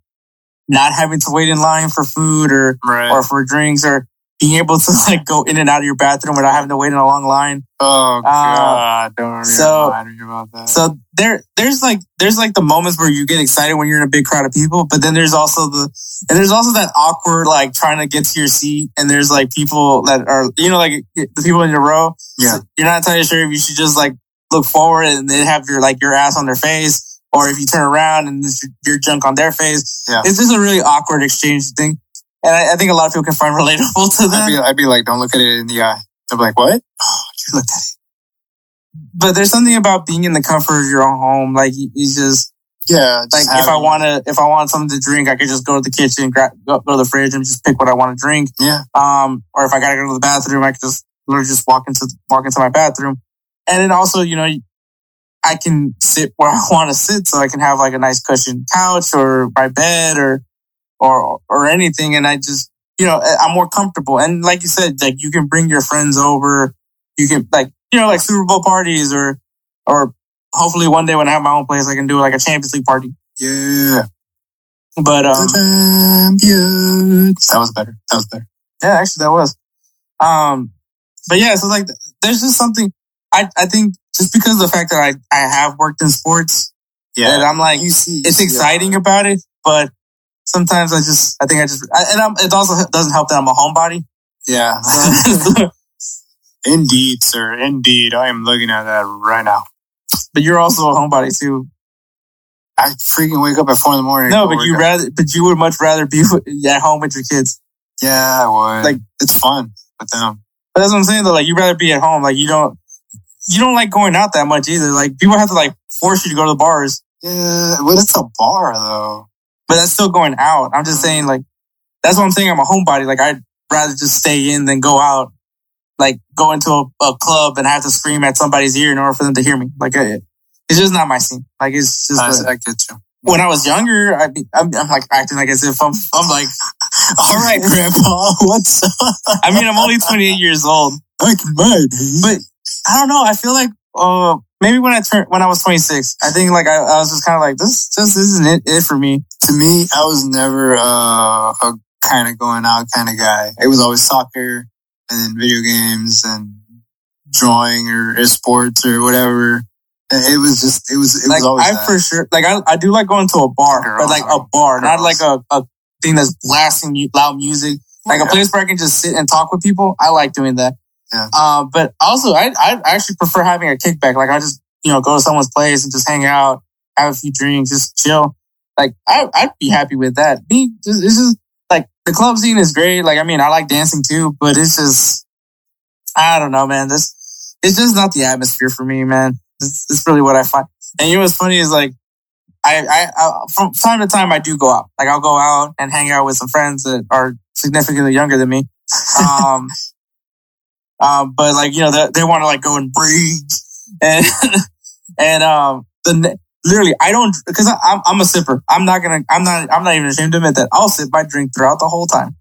not having to wait in line for food or Right. or for drinks or being able to like go in and out of your bathroom without having to wait in a long line. oh god, don't Uh, so- remind me about that. So there, there's like, there's like the moments where you get excited when you're in a big crowd of people, but then there's also the, and there's also that awkward, like trying to get to your seat. And there's like people that are, you know, like the people in your row. Yeah. So you're not entirely sure if you should just like look forward and they have your, like your ass on their face or if you turn around and it's your, junk on their face. Yeah. It's just a really awkward exchange thing. And I, I think a lot of people can find relatable to that. I'd be, I'd be like, don't look at it in the eye. I'd be like, what? Oh, you looked at it. but there's something about being in the comfort of your own home. Like you, you just, Yeah, just Like if I want to, if I want something to drink, I could just go to the kitchen, grab, go, go to the fridge, and just pick what I want to drink. Yeah, Um, or if I gotta go to the bathroom, I could just literally just walk into walk into my bathroom, and then also, you know, I can sit where I want to sit, so I can have like a nice cushioned couch or my bed or or or anything, and I just you know I'm more comfortable. And like you said, like you can bring your friends over, you can like you know like Super Bowl parties or or hopefully one day when I have my own place, I can do like a Champions League party. yeah. But um, champions. That was better. That was better. Yeah, actually, that was. Um, but yeah, so like, there's just something. I I think just because of the fact that I I have worked in sports, Yeah, that I'm like, you see, it's yeah. exciting about it, but sometimes I just I think I just I, and I'm, it also doesn't help that I'm a homebody. Yeah, So- indeed, sir. Indeed, I am looking at that right now. but you're also a homebody too. I freaking wake up at four in the morning. No, but you rather but you would much rather be at home with your kids. Yeah, I would. Like- Like it's fun with them. But that's what I'm saying though. Like you'd rather be at home. Like you don't you don't like going out that much either. Like people have to like force you to go to the bars. Yeah, but it's a bar though. but that's still going out. I'm just saying, like, that's what I'm saying. I'm a homebody. Like, I'd rather just stay in than go out, like, go into a, a club and have to scream at somebody's ear in order for them to hear me. Like, it, it's just not my scene. Like, it's just, I, I get you. when I was younger, I be, I'm, I'm like acting like as if I'm, I'm like, All right, Grandpa, what's up? I mean, I'm only 28 years old, Like eh? but I don't know. I feel like, uh, maybe when I turned, when I was 26, I think like I, I was just kind of like, this just isn't it, it for me. to me, I was never uh, a kind of going out kind of guy. It was always soccer and then video games and drawing or, or sports or whatever. It was just, it was, it like was always I that. for sure like I, I do like going to a bar, Girls. but like a bar, not like a, a thing that's blasting loud music. Like a place where I can just sit and talk with people. I like doing that. Yeah. Uh, but also I I actually prefer having a kickback. Like I just you know go to someone's place and just hang out, have a few drinks, just chill. Like I I'd be happy with that. Me, it's just like the club scene is great. Like I mean I like dancing too, but it's just I don't know, man. This it's just not the atmosphere for me, man. It's, it's really what I find. And you know what's funny is like, I, I, I, from time to time, I do go out. Like I'll go out and hang out with some friends that are significantly younger than me. Um, um, but like, you know, they, they want to like go and breathe and, and, um, the, literally, I don't, cause I, I'm, I'm a sipper. I'm not gonna, I'm not, I'm not even ashamed to admit that I'll sip my drink throughout the whole time.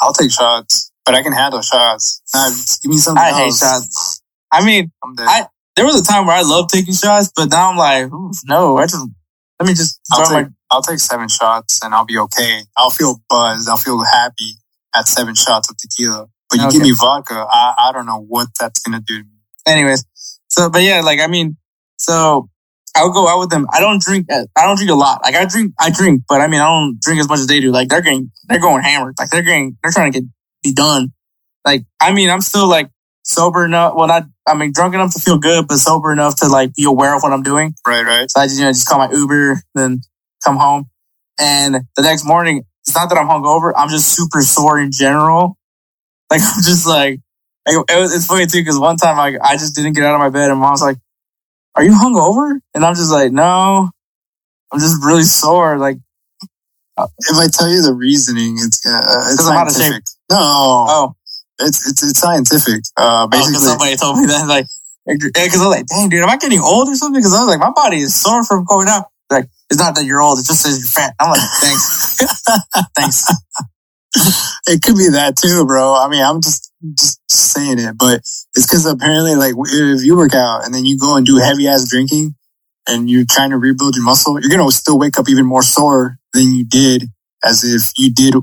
I'll take shots, but I can handle shots. Nah, give me something I hate shots. I mean. I- there was a time where I loved taking shots, but now I'm like, no, I just, let me just I'll enjoy my I'll take seven shots and I'll be okay. I'll feel buzzed. I'll feel happy at seven shots of tequila. But you Okay. give me vodka, I, I don't know what that's gonna do anyways. So, but yeah, like, I mean, so I'll go out with them. I don't drink, uh, I don't drink a lot. Like I drink, I drink, but I mean, I don't drink as much as they do. Like they're getting, they're going hammered. Like they're getting, they're trying to get, be done. Like, I mean, I'm still like sober enough. Well, not, I mean, drunk enough to feel good, but sober enough to like be aware of what I'm doing. Right, right. So I just, you know, just call my Uber, then come home. And the next morning, it's not that I'm hungover. I'm just super sore in general. Like I'm just like, like, it was, it's funny too, because one time like I just didn't get out of my bed and mom's like, are you hungover? And I'm just like, no, I'm just really sore. Like, If I tell you the reasoning, it's uh, it's Because I'm out of scientific. No, oh, it's it's it's scientific. Uh, because basically, somebody told me that. Like, because I was like, dang, dude, am I getting old or something? Because I was like, my body is sore from going out. Like, it's not that you're old. It just says you're fat. I'm like, thanks. thanks. it could be that too, bro. I mean, I'm just just saying it, but it's because apparently, like, if you work out and then you go and do heavy ass drinking, and you're trying to rebuild your muscle, you're gonna still wake up even more sore than you did as if you did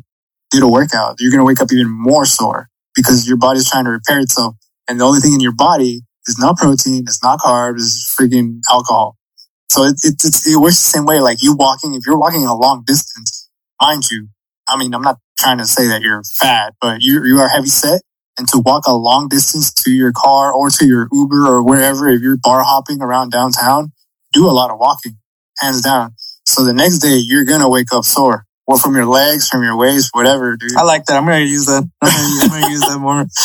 did a workout. You're gonna wake up even more sore because your body's trying to repair itself, and the only thing in your body is not protein, it's not carbs, it's freaking alcohol. So it, it, it works the same way. Like you walking, if you're walking a long distance, mind you, I mean, I'm not trying to say that you're fat, but you, you are heavy set. And to walk a long distance to your car or to your Uber or wherever, if you're bar hopping around downtown, do a lot of walking, hands down. So the next day you're to wake up sore or from your legs, from your waist, whatever, dude. I like that. I'm to use that. I'm gonna- I'm going to use that more.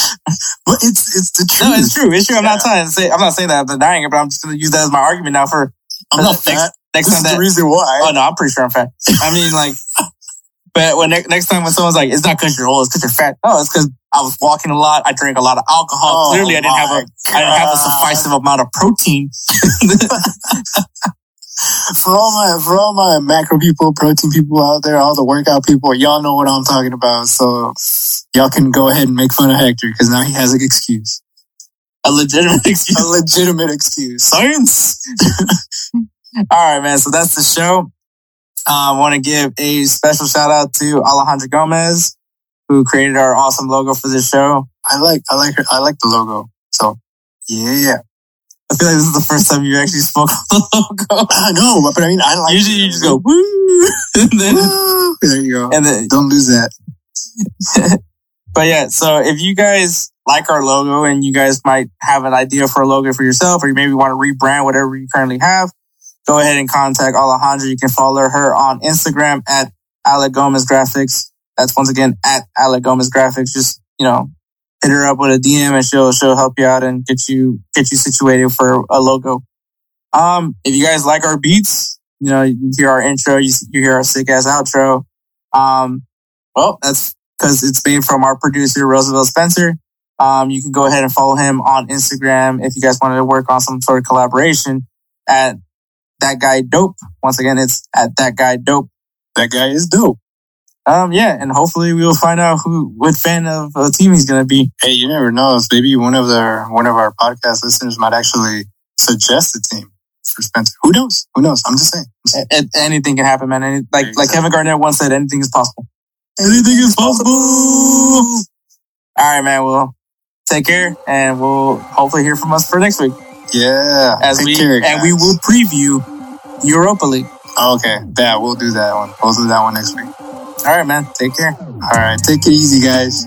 But it's, it's the truth. No, it's true. It's true. I'm not Yeah. trying to say, I'm not saying that I'm denying it, but I'm just to use that as my argument now for, I'm not Next- fat. next This time is that the reason why. Oh no, I'm pretty sure I'm fat. I mean, like, but when ne- next time when someone's like, "It's not because you're old, it's because you're fat." No, it's because I was walking a lot. I drank a lot of alcohol. Oh Clearly, I didn't have a I didn't have a sufficient amount of protein. for all my for all my macro people, protein people out there, all the workout people, y'all know what I'm talking about. So y'all can go ahead and make fun of Hector because now he has an excuse, a legitimate excuse. a legitimate excuse. Science. All right, man. So that's the show. Uh, I want to give a special shout out to Alejandro Gomez, who created our awesome logo for this show. I like I like her, I like the logo. So yeah, I feel like this is the first time you actually spoke on the logo. I know, but I mean I like. Usually it. you just go woo, and then Woo! There you go. and then Don't lose that. But yeah, so if you guys like our logo and you guys might have an idea for a logo for yourself, or you maybe want to rebrand whatever you currently have, go ahead and contact Alejandra. You can follow her on Instagram at Ale Gomez Graphics. That's once again at Ale Gomez Graphics. Just, you know, hit her up with a DM and she'll, she'll help you out and get you, get you situated for a logo. Um, if you guys like our beats, you know, you hear our intro, you, you hear our sick ass outro. Um, well, that's because it's made from our producer, Roosevelt Spencer. Um, you can go ahead and follow him on Instagram if you guys wanted to work on some sort of collaboration at that guy dope. Once again, it's at that guy dope. That guy is dope. Um, yeah, and hopefully we will find out who, what fan of a team he's going to be. Hey, you never know. Maybe one of their one of our podcast listeners might actually suggest a team for Spencer. Who knows? Who knows? I'm just saying. A- anything can happen, man. Any, like, like Kevin Garnett once said, anything is possible. Anything is possible. All right, man. Well, take care and we'll hopefully hear from us for next week Yeah. as we, care, and we will preview Europa League. Oh, okay. Yeah, we'll do that one. We'll do that one next week. All right, man. Take care. All right. Take it easy, guys.